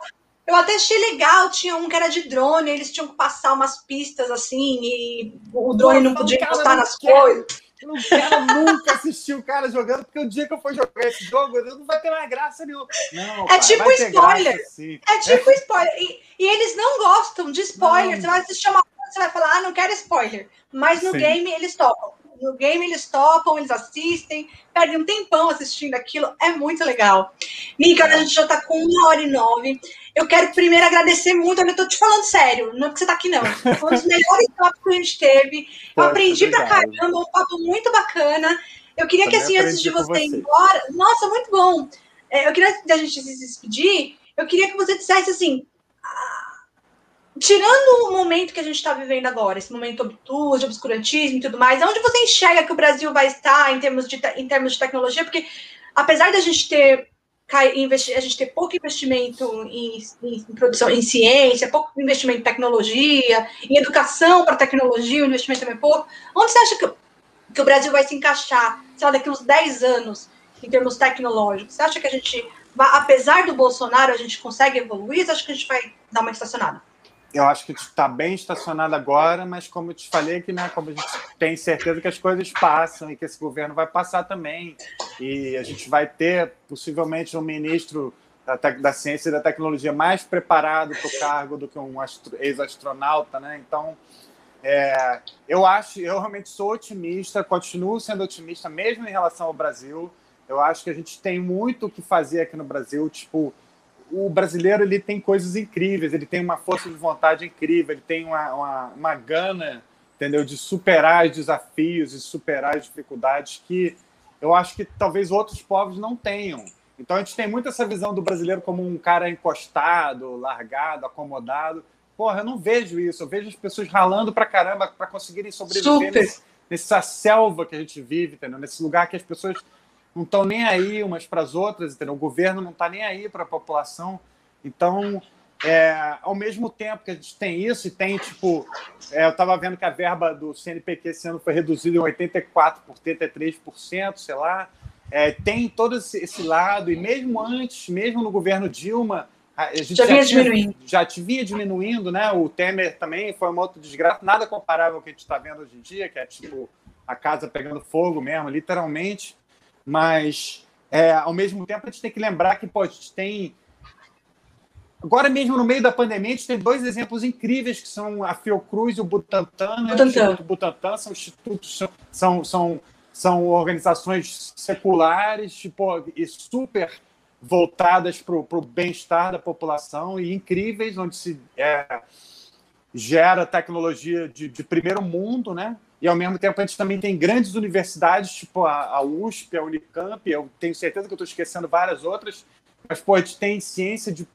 eu até achei legal, tinha um que era de drone, eles tinham que passar umas pistas assim, e o drone não podia encostar nas coisas. Eu não quero nunca assistir o cara jogando, porque o dia que eu for jogar esse jogo, não vai ter mais graça nenhuma. Não, é tipo spoiler. Graça, é tipo spoiler. E, e, eles não gostam de spoiler. Não. Você vai assistir uma coisa, você vai falar, ah, não quero spoiler. Mas no sim. game eles topam no game eles topam, eles assistem, perdem um tempão assistindo aquilo, é muito legal. Mica, a gente já tá com uma hora e nove. Eu quero primeiro agradecer muito, eu tô te falando sério, não é porque você tá aqui, não. Foi um dos melhores papos que a gente teve. Eu aprendi pra caramba, um papo muito bacana. Eu queria Também que, assim, antes de você, ir embora. Nossa, muito bom. É, eu queria, que a gente se despedir, eu queria que você dissesse assim tirando o momento que a gente está vivendo agora, esse momento obtuso, de obscurantismo e tudo mais, onde você enxerga que o Brasil vai estar em termos de, em termos de tecnologia? Porque apesar da gente ter a gente ter pouco investimento em, em, produção, em ciência, pouco investimento em tecnologia, em educação para tecnologia, o investimento também é pouco. Onde você acha que, que o Brasil vai se encaixar, sei lá, daqui uns 10 anos, em termos tecnológicos? Você acha que a gente, apesar do Bolsonaro, a gente consegue evoluir? Você acha que a gente vai dar uma estacionada? Eu acho que está bem estacionado agora, mas como eu te falei, que né, como a gente tem certeza que as coisas passam e que esse governo vai passar também, e a gente vai ter possivelmente um ministro da, da ciência e da tecnologia mais preparado para o cargo do que um ex-astronauta, né? Então, é, eu acho, eu realmente sou otimista, continuo sendo otimista mesmo em relação ao Brasil. Eu acho que a gente tem muito o que fazer aqui no Brasil, tipo o brasileiro ele tem coisas incríveis, ele tem uma força de vontade incrível, ele tem uma, uma, uma gana, entendeu, de superar os desafios e superar as dificuldades que eu acho que talvez outros povos não tenham. Então a gente tem muito essa visão do brasileiro como um cara encostado, largado, acomodado. Porra, eu não vejo isso. Eu vejo as pessoas ralando pra caramba para conseguirem sobreviver nesse, nessa selva que a gente vive, entendeu? Nesse lugar que as pessoas não estão nem aí umas para as outras, entendeu? O governo não está nem aí para a população. Então, é, ao mesmo tempo que a gente tem isso, e tem, tipo, é, eu estava vendo que a verba do CNPq esse ano foi reduzida em 84% por 83%, sei lá. É, tem todo esse, esse, lado, e mesmo antes, mesmo no governo Dilma, a gente já, vinha diminuindo. Já vinha diminuindo, né? O Temer também foi uma outra desgraça, nada comparável ao que a gente está vendo hoje em dia, que é tipo a casa pegando fogo mesmo, literalmente. Mas, é, ao mesmo tempo, a gente tem que lembrar que pô, a gente tem. Agora mesmo, no meio da pandemia, a gente tem dois exemplos incríveis, que são a Fiocruz e o Butantan. Né? Butantan. O Instituto Butantan são institutos, são, são, são organizações seculares tipo, e super voltadas para o bem-estar da população e incríveis, onde se é, gera tecnologia de, de primeiro mundo, né? E ao mesmo tempo a gente também tem grandes universidades, tipo a, USP, a Unicamp, eu tenho certeza que eu estou esquecendo várias outras, mas pô, a gente tem ciência de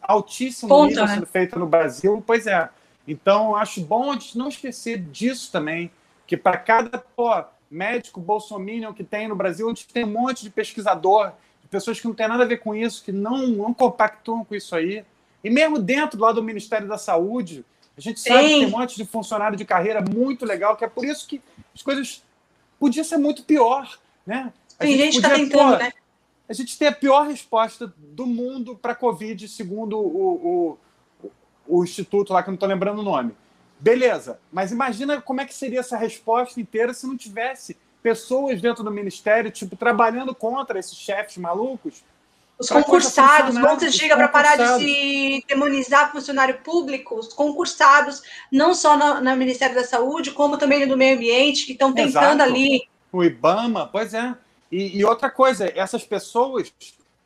altíssimo Ponto, nível né? sendo feita no Brasil, pois é. Então, acho bom a gente não esquecer disso também, que para cada pô, médico bolsominion que tem no Brasil, a gente tem um monte de pesquisador, de pessoas que não têm nada a ver com isso, que não, não compactuam com isso aí. E mesmo dentro lá do Ministério da Saúde, a gente sabe que tem um monte de funcionário de carreira muito legal, que é por isso que as coisas podiam ser muito pior, né? A tem gente está tentando, pô, né? A gente tem a pior resposta do mundo para a Covid, segundo o, o, o, instituto lá, que eu não estou lembrando o nome. Beleza, mas imagina como é que seria essa resposta inteira se não tivesse pessoas dentro do ministério, tipo, trabalhando contra esses chefes malucos os concursados, quando chega para parar de se demonizar funcionário público, os concursados, não só no, no, Ministério da Saúde, como também no meio ambiente, que estão tentando Exato. ali. O IBAMA, pois é. E, e outra coisa, essas pessoas,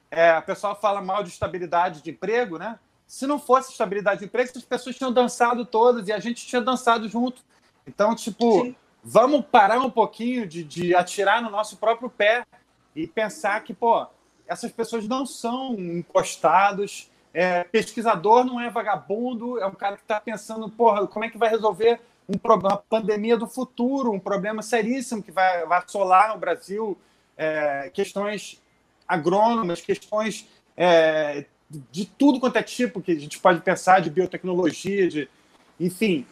é, a pessoa fala mal de estabilidade de emprego, né? Se não fosse estabilidade de emprego, essas pessoas tinham dançado todas e a gente tinha dançado junto. Então, tipo, Sim. vamos parar um pouquinho de, de atirar no nosso próprio pé e pensar que, pô, essas pessoas não são encostados. É, pesquisador não é vagabundo, é um cara que está pensando, porra, como é que vai resolver um problema, pandemia do futuro, um problema seríssimo que vai, vai assolar o Brasil, é, questões agrônomas, questões é, de tudo quanto é tipo que a gente pode pensar, de biotecnologia, de, enfim,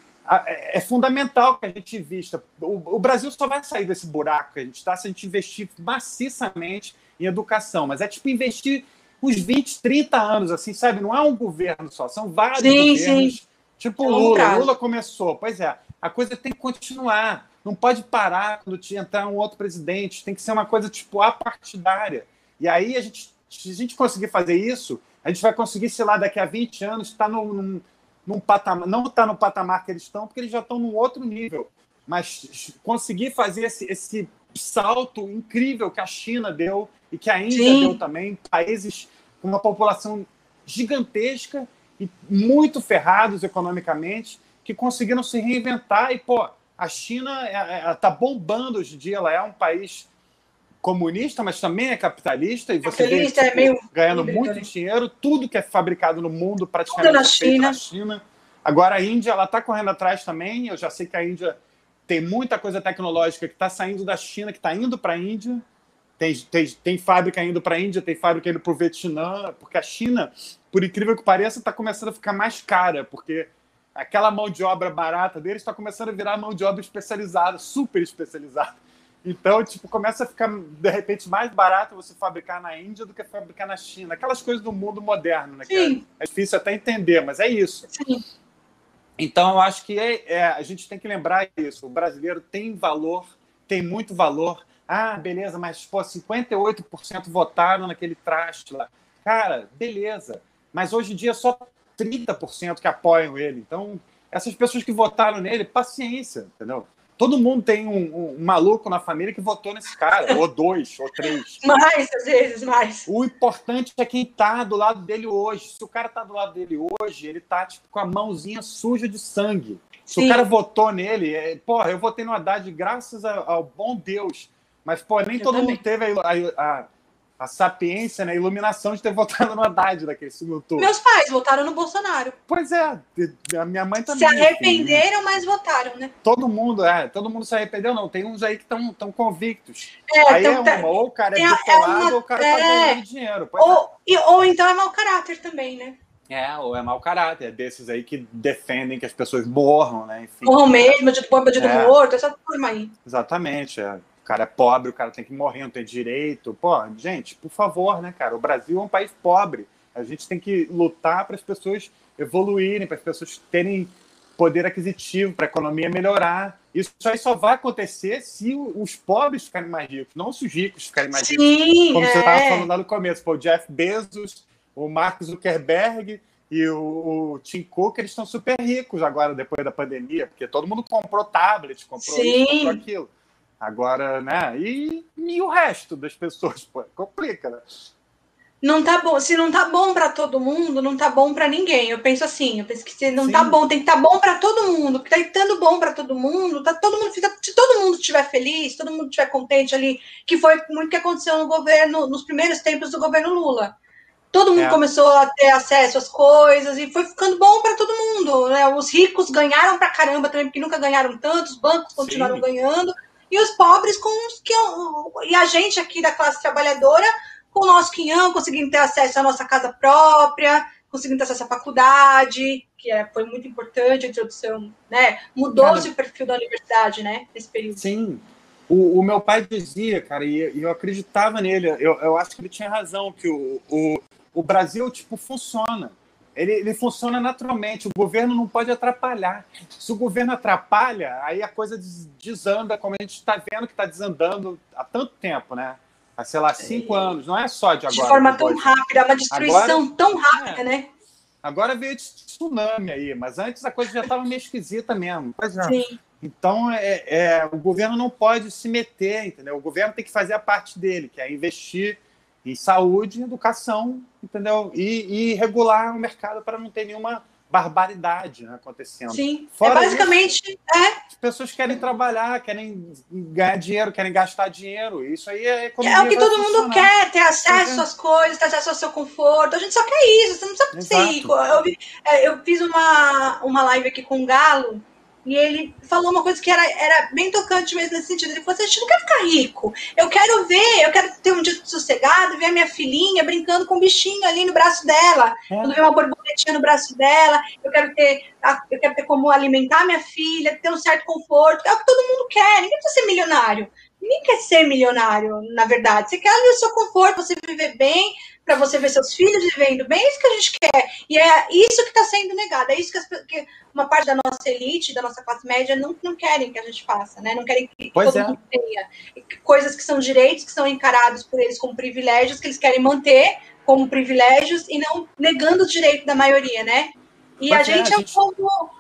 é, é fundamental que a gente invista. O, o Brasil só vai sair desse buraco que a gente está se a gente investir maciçamente em educação, mas é tipo investir uns 20, 30 anos, assim, sabe? Não é um governo só, são vários sim, governos. Sim. Tipo é Lula, Lula começou, pois é, a coisa tem que continuar. não pode parar quando entrar um outro presidente, tem que ser uma coisa tipo apartidária. E aí a gente, se a gente conseguir fazer isso, a gente vai conseguir, sei lá, daqui a 20 anos, estar tá num, num, num patamar, não estar tá no patamar que eles estão, porque eles já estão num outro nível, mas conseguir fazer esse, esse salto incrível que a China deu e que a Índia Sim. deu também, países com uma população gigantesca e muito ferrados economicamente, que conseguiram se reinventar e, pô, a China está bombando hoje em dia, ela é um país comunista, mas também é capitalista, e você vê tipo, é meio ganhando muito dinheiro, tudo que é fabricado no mundo praticamente na China. na China. Agora a Índia, ela está correndo atrás também, eu já sei que a Índia tem muita coisa tecnológica que está saindo da China, que está indo para a Índia, tem, tem, tem fábrica indo para a Índia, tem fábrica indo para o Vietnã, porque a China, por incrível que pareça, está começando a ficar mais cara, porque aquela mão de obra barata deles está começando a virar mão de obra especializada, super especializada. Então, tipo, começa a ficar, de repente, mais barato você fabricar na Índia do que fabricar na China. Aquelas coisas do mundo moderno, né? Sim. É, difícil até entender, mas é isso. Sim. Então, eu acho que é, é, a gente tem que lembrar isso. O brasileiro tem valor, tem muito valor. Ah, beleza, mas, pô, 58% votaram naquele traste lá. Cara, beleza. Mas hoje em dia só 30% que apoiam ele. Então, essas pessoas que votaram nele, paciência, entendeu? Todo mundo tem um, um, um, maluco na família que votou nesse cara, ou dois, ou três. Mais, às vezes, mais. O importante é quem tá do lado dele hoje. Se o cara tá do lado dele hoje, ele tá tipo, com a mãozinha suja de sangue. Se Sim. o cara votou nele, é, porra, eu votei no Haddad graças ao bom Deus. Mas, pô, nem eu todo também. mundo teve a, a, a sapiência, né, a iluminação de ter votado no Haddad naquele segundo turno. Meus pais votaram no Bolsonaro. Pois é, a minha mãe também. Se arrependeram, assim, né? mas votaram, né? Todo mundo, é, todo mundo se arrependeu, não. Tem uns aí que estão convictos. É, aí então, é uma, ou o cara é bitolado, é ou o cara tá é, tá ganhando dinheiro. Ou, é. e, ou então é mau caráter também, né? É, ou é mau caráter, é desses aí que defendem que as pessoas morram, né? Enfim. Morram mesmo, de bandido é. morto, essa turma aí. Exatamente, é o cara é pobre, o cara tem que morrer, não tem direito. Pô, gente, por favor, né, cara? O Brasil é um país pobre. A gente tem que lutar para as pessoas evoluírem, para as pessoas terem poder aquisitivo, para a economia melhorar. Isso aí só vai acontecer se os pobres ficarem mais ricos, não se os ricos ficarem mais Sim, ricos. Como é. você estava falando lá no começo, pô, o Jeff Bezos, o Mark Zuckerberg e o, o Tim Cook, eles estão super ricos agora, depois da pandemia, porque todo mundo comprou tablet, comprou Sim. isso, comprou aquilo. Agora, né? E, e o resto das pessoas, pô, complica, né? Não tá bom. Se não tá bom para todo mundo, não tá bom para ninguém. Eu penso assim, eu penso que se não tá Sim. tá bom, tem que estar tá bom para todo mundo. Porque tá estando bom para todo mundo, tá todo mundo, se todo mundo estiver feliz, todo mundo estiver contente ali, que foi muito que aconteceu no governo, nos primeiros tempos do governo Lula. Todo mundo é. começou a ter acesso às coisas e foi ficando bom para todo mundo. Né? Os ricos ganharam para caramba também, porque nunca ganharam tanto, os bancos continuaram Sim. ganhando e os pobres com os que e a gente aqui da classe trabalhadora com o nosso quinhão conseguindo ter acesso à nossa casa própria, conseguindo ter acesso à faculdade, que é, foi muito importante a introdução, né? Mudou-se o perfil da universidade, né? Nesse período. Sim. O, o meu pai dizia, cara, e, e, eu acreditava nele, eu, eu acho que ele tinha razão, que o, o, o Brasil, tipo, funciona ele, ele, funciona naturalmente. O governo não pode atrapalhar. Se o governo atrapalha, aí a coisa desanda, como a gente está vendo que está desandando há tanto tempo, né? Há, sei lá, cinco é. anos. Não é só de agora. De forma tão rápida, é uma destruição agora, tão rápida, é. né? Agora veio de tsunami aí, mas antes a coisa já estava meio esquisita mesmo. Pois é. Sim. Então, é, é, o governo não pode se meter, entendeu? O governo tem que fazer a parte dele, que é investir em saúde, educação, entendeu? E, e regular o mercado para não ter nenhuma barbaridade né, acontecendo. Sim, é Fora é basicamente isso, é. As pessoas querem trabalhar, querem ganhar dinheiro, querem gastar dinheiro. Isso aí é economia. É o que todo mundo quer, ter acesso às coisas, ter acesso ao seu conforto. A gente só quer isso, você não precisa ser rico. Eu, é, eu, fiz uma, uma live aqui com o Galo e ele falou uma coisa que era, era bem tocante mesmo nesse sentido. Ele falou assim: gente não quer ficar rico. Eu quero ver, eu quero ter um dia sossegado, ver a minha filhinha brincando com um bichinho ali no braço dela. É. Quando ver uma borboletinha no braço dela, eu quero ter, eu quero ter como alimentar minha filha, ter um certo conforto. É o que todo mundo quer. Ninguém precisa ser milionário. Ninguém quer ser milionário, na verdade. Você quer ali o seu conforto, você viver bem, para você ver seus filhos vivendo bem, é isso que a gente quer. E é isso que está sendo negado, é isso que, as, que, uma parte da nossa elite, da nossa classe média, não, não querem que a gente faça, né? Não querem que pois todo é. mundo tenha. Coisas que são direitos, que são encarados por eles como privilégios, que eles querem manter como privilégios e não negando o direito da maioria, né? E Pois a é, gente a é, gente- um povo,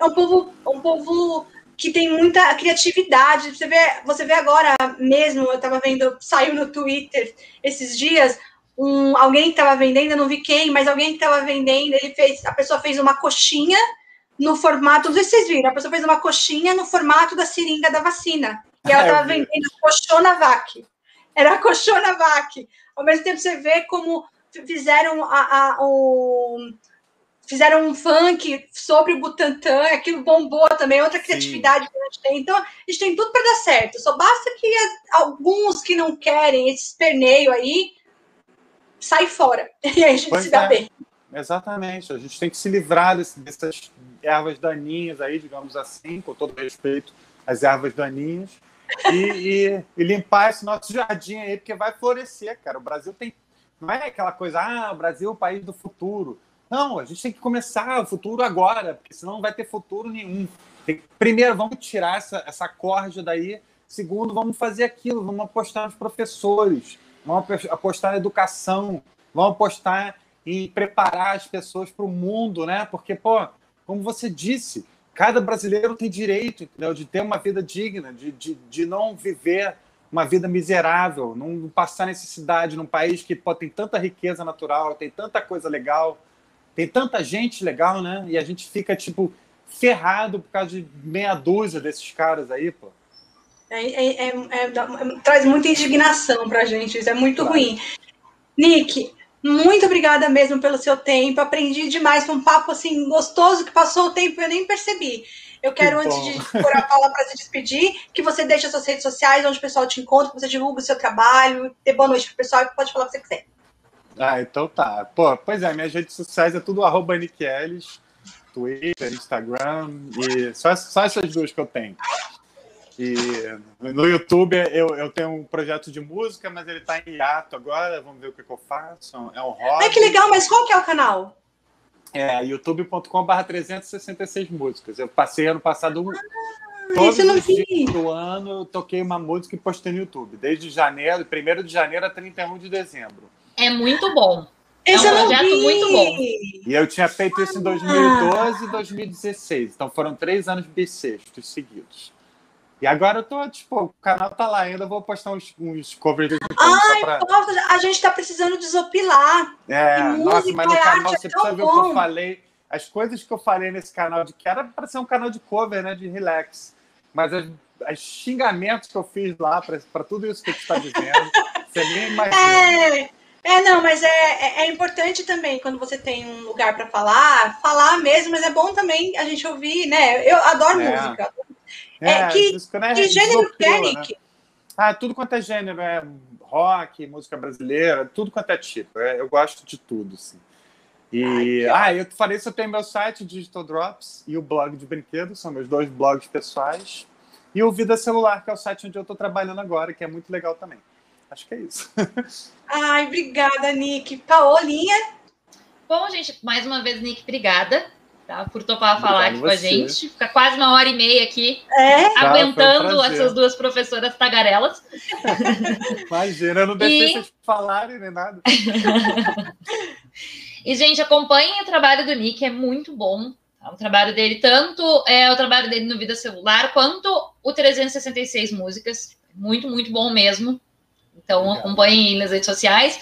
é um povo, um povo que tem muita criatividade. Você vê, você vê agora mesmo, eu estava vendo, saiu no Twitter esses dias, um, alguém que estava vendendo, eu não vi quem, mas alguém que estava vendendo, ele fez, a pessoa fez uma coxinha no formato, não sei se vocês viram, a pessoa fez uma coxinha no formato da seringa da vacina. E ela Ah, estava vendendo a Cochonavac. Era a Cochonavac. Ao mesmo tempo, você vê como fizeram a, a- o fizeram um funk sobre o Butantan, aquilo bombou também, outra Sim. criatividade que a gente tem. Então, a gente tem tudo para dar certo. Só basta que alguns que não querem esse esperneio aí sai fora. E aí a gente Pois se dá é. bem. Exatamente. A gente tem que se livrar desse- dessas ervas daninhas aí, digamos assim, com todo respeito às ervas daninhas, e, e- e limpar esse nosso jardim aí, porque vai florescer, cara. O Brasil tem. Não é aquela coisa, ah, o Brasil é o país do futuro. Não, a gente tem que começar o futuro agora, porque senão não vai ter futuro nenhum. Tem primeiro, vamos tirar essa, essa corda daí. Segundo, vamos fazer aquilo, vamos apostar nos professores, apo- apostar na educação, vamos apostar em preparar as pessoas para o mundo, né? Porque, pô, como você disse, cada brasileiro tem direito entendeu? de ter uma vida digna, de, de, de não viver uma vida miserável, não passar necessidade num país que pô, tem tanta riqueza natural, tem tanta coisa legal, tem tanta gente legal, né? E a gente fica, tipo, ferrado por causa de meia dúzia desses caras aí, pô. É, é- é- é- dá- traz muita indignação pra gente, isso é muito Claro. ruim. Nick, muito obrigada mesmo pelo seu tempo. Aprendi demais, foi um papo assim gostoso que passou o tempo e eu nem percebi. Eu quero, Que antes de pôr a Paula para se despedir, que você deixe as suas redes sociais, onde o pessoal te encontra, que você divulgue o seu trabalho, dê boa noite pro pessoal e pode falar o que você quiser. Ah, então tá. Pô, pois é, minhas redes sociais é tudo arroba Nick Ellis, Twitter, Instagram, e só, só essas duas que eu tenho. E no YouTube eu, eu tenho um projeto de música, mas ele tá em hiato agora, vamos ver o que, que eu faço. É um hobby. Ai, que legal, mas qual que é o canal? É, youtube.com.br 366 músicas. Eu passei ano passado um. Ah, Todos esse eu não os dias vi. do ano eu toquei uma música e postei no YouTube. Desde janeiro, 1 de janeiro a 31 de dezembro. É muito bom. Esse É um projeto vi. muito bom. E eu tinha feito isso em 2012 e 2016. Então foram três anos bissextos seguidos. E agora eu tô, tipo, o canal tá lá ainda, eu vou postar uns, uns covers de só pra. Nossa, a gente tá precisando desopilar. É, e nossa, música mas no canal é você tão precisa ver o que eu falei. As coisas que eu falei nesse canal de que era para ser um canal de cover, né? De relax. Mas as, as xingamentos que eu fiz lá para tudo isso que você está dizendo, você nem imagina. É, é não, mas é, é, é importante também quando você tem um lugar para falar, falar mesmo, mas é bom também a gente ouvir, né? Eu adoro É. música. É, que- isso né, Que gênero que é, desopila, né? Nick? Ah, tudo quanto é gênero, é rock, música brasileira, tudo quanto é tipo. É, eu gosto de tudo, assim. E, ah, eu falei isso, eu tenho meu site, Digital Drops, e o blog de brinquedos, são meus dois blogs pessoais. E o Vida Celular, que é o site onde eu estou trabalhando agora, que é muito legal também. Acho que é isso. Ai, obrigada, Nick. Paolinha, Bom, gente, mais uma vez, Nick, obrigada tá, por topar Obrigado falar aqui com a você. gente. Fica quase uma hora e meia aqui, é, um aguentando prazer. essas duas professoras tagarelas. Imagina, eu não deixei E- vocês falarem nem nada. E, gente, acompanhem o trabalho do Nick, é muito bom. tá? O trabalho dele, tanto é o trabalho dele no Vida Celular, quanto o 366 Músicas. Muito, muito bom mesmo. Então, Legal. acompanhem nas redes sociais.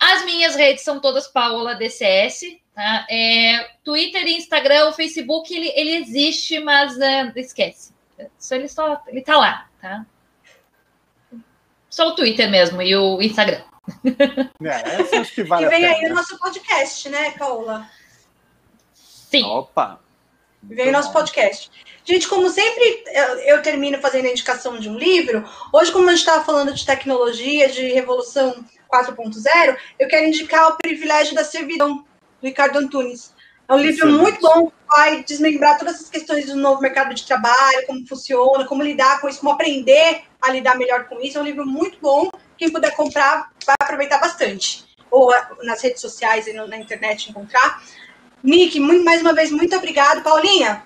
As minhas redes são todas Paola DCS, tá? É, Twitter e Instagram, o Facebook, ele, ele existe, mas né, esquece. Só ele só ele tá lá, tá? Só o Twitter mesmo e o Instagram. É, acho que vale e vem aí o nosso podcast, né, Paola? Sim. Opa! Vem o nosso podcast. Gente, como sempre eu, termino fazendo a indicação de um livro, hoje, como a gente estava falando de tecnologia, de revolução 4.0, eu quero indicar O Privilégio da Servidão, Ricardo Antunes. É um livro Excelente. muito bom, vai desmembrar todas as questões do novo mercado de trabalho, como funciona, como lidar com isso, como aprender a lidar melhor com isso. É um livro muito bom. Quem puder comprar vai aproveitar bastante. Ou nas redes sociais e na internet encontrar. Nick, muito, mais uma vez, muito obrigado. Paulinha,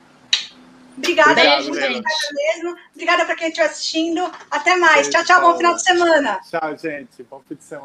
obrigada. Beijo, gente. Mesmo. Obrigada para quem estiver assistindo. Até mais. Beijo, tchau, tchau. Bom final de semana. Tchau, gente. Bom fim de semana.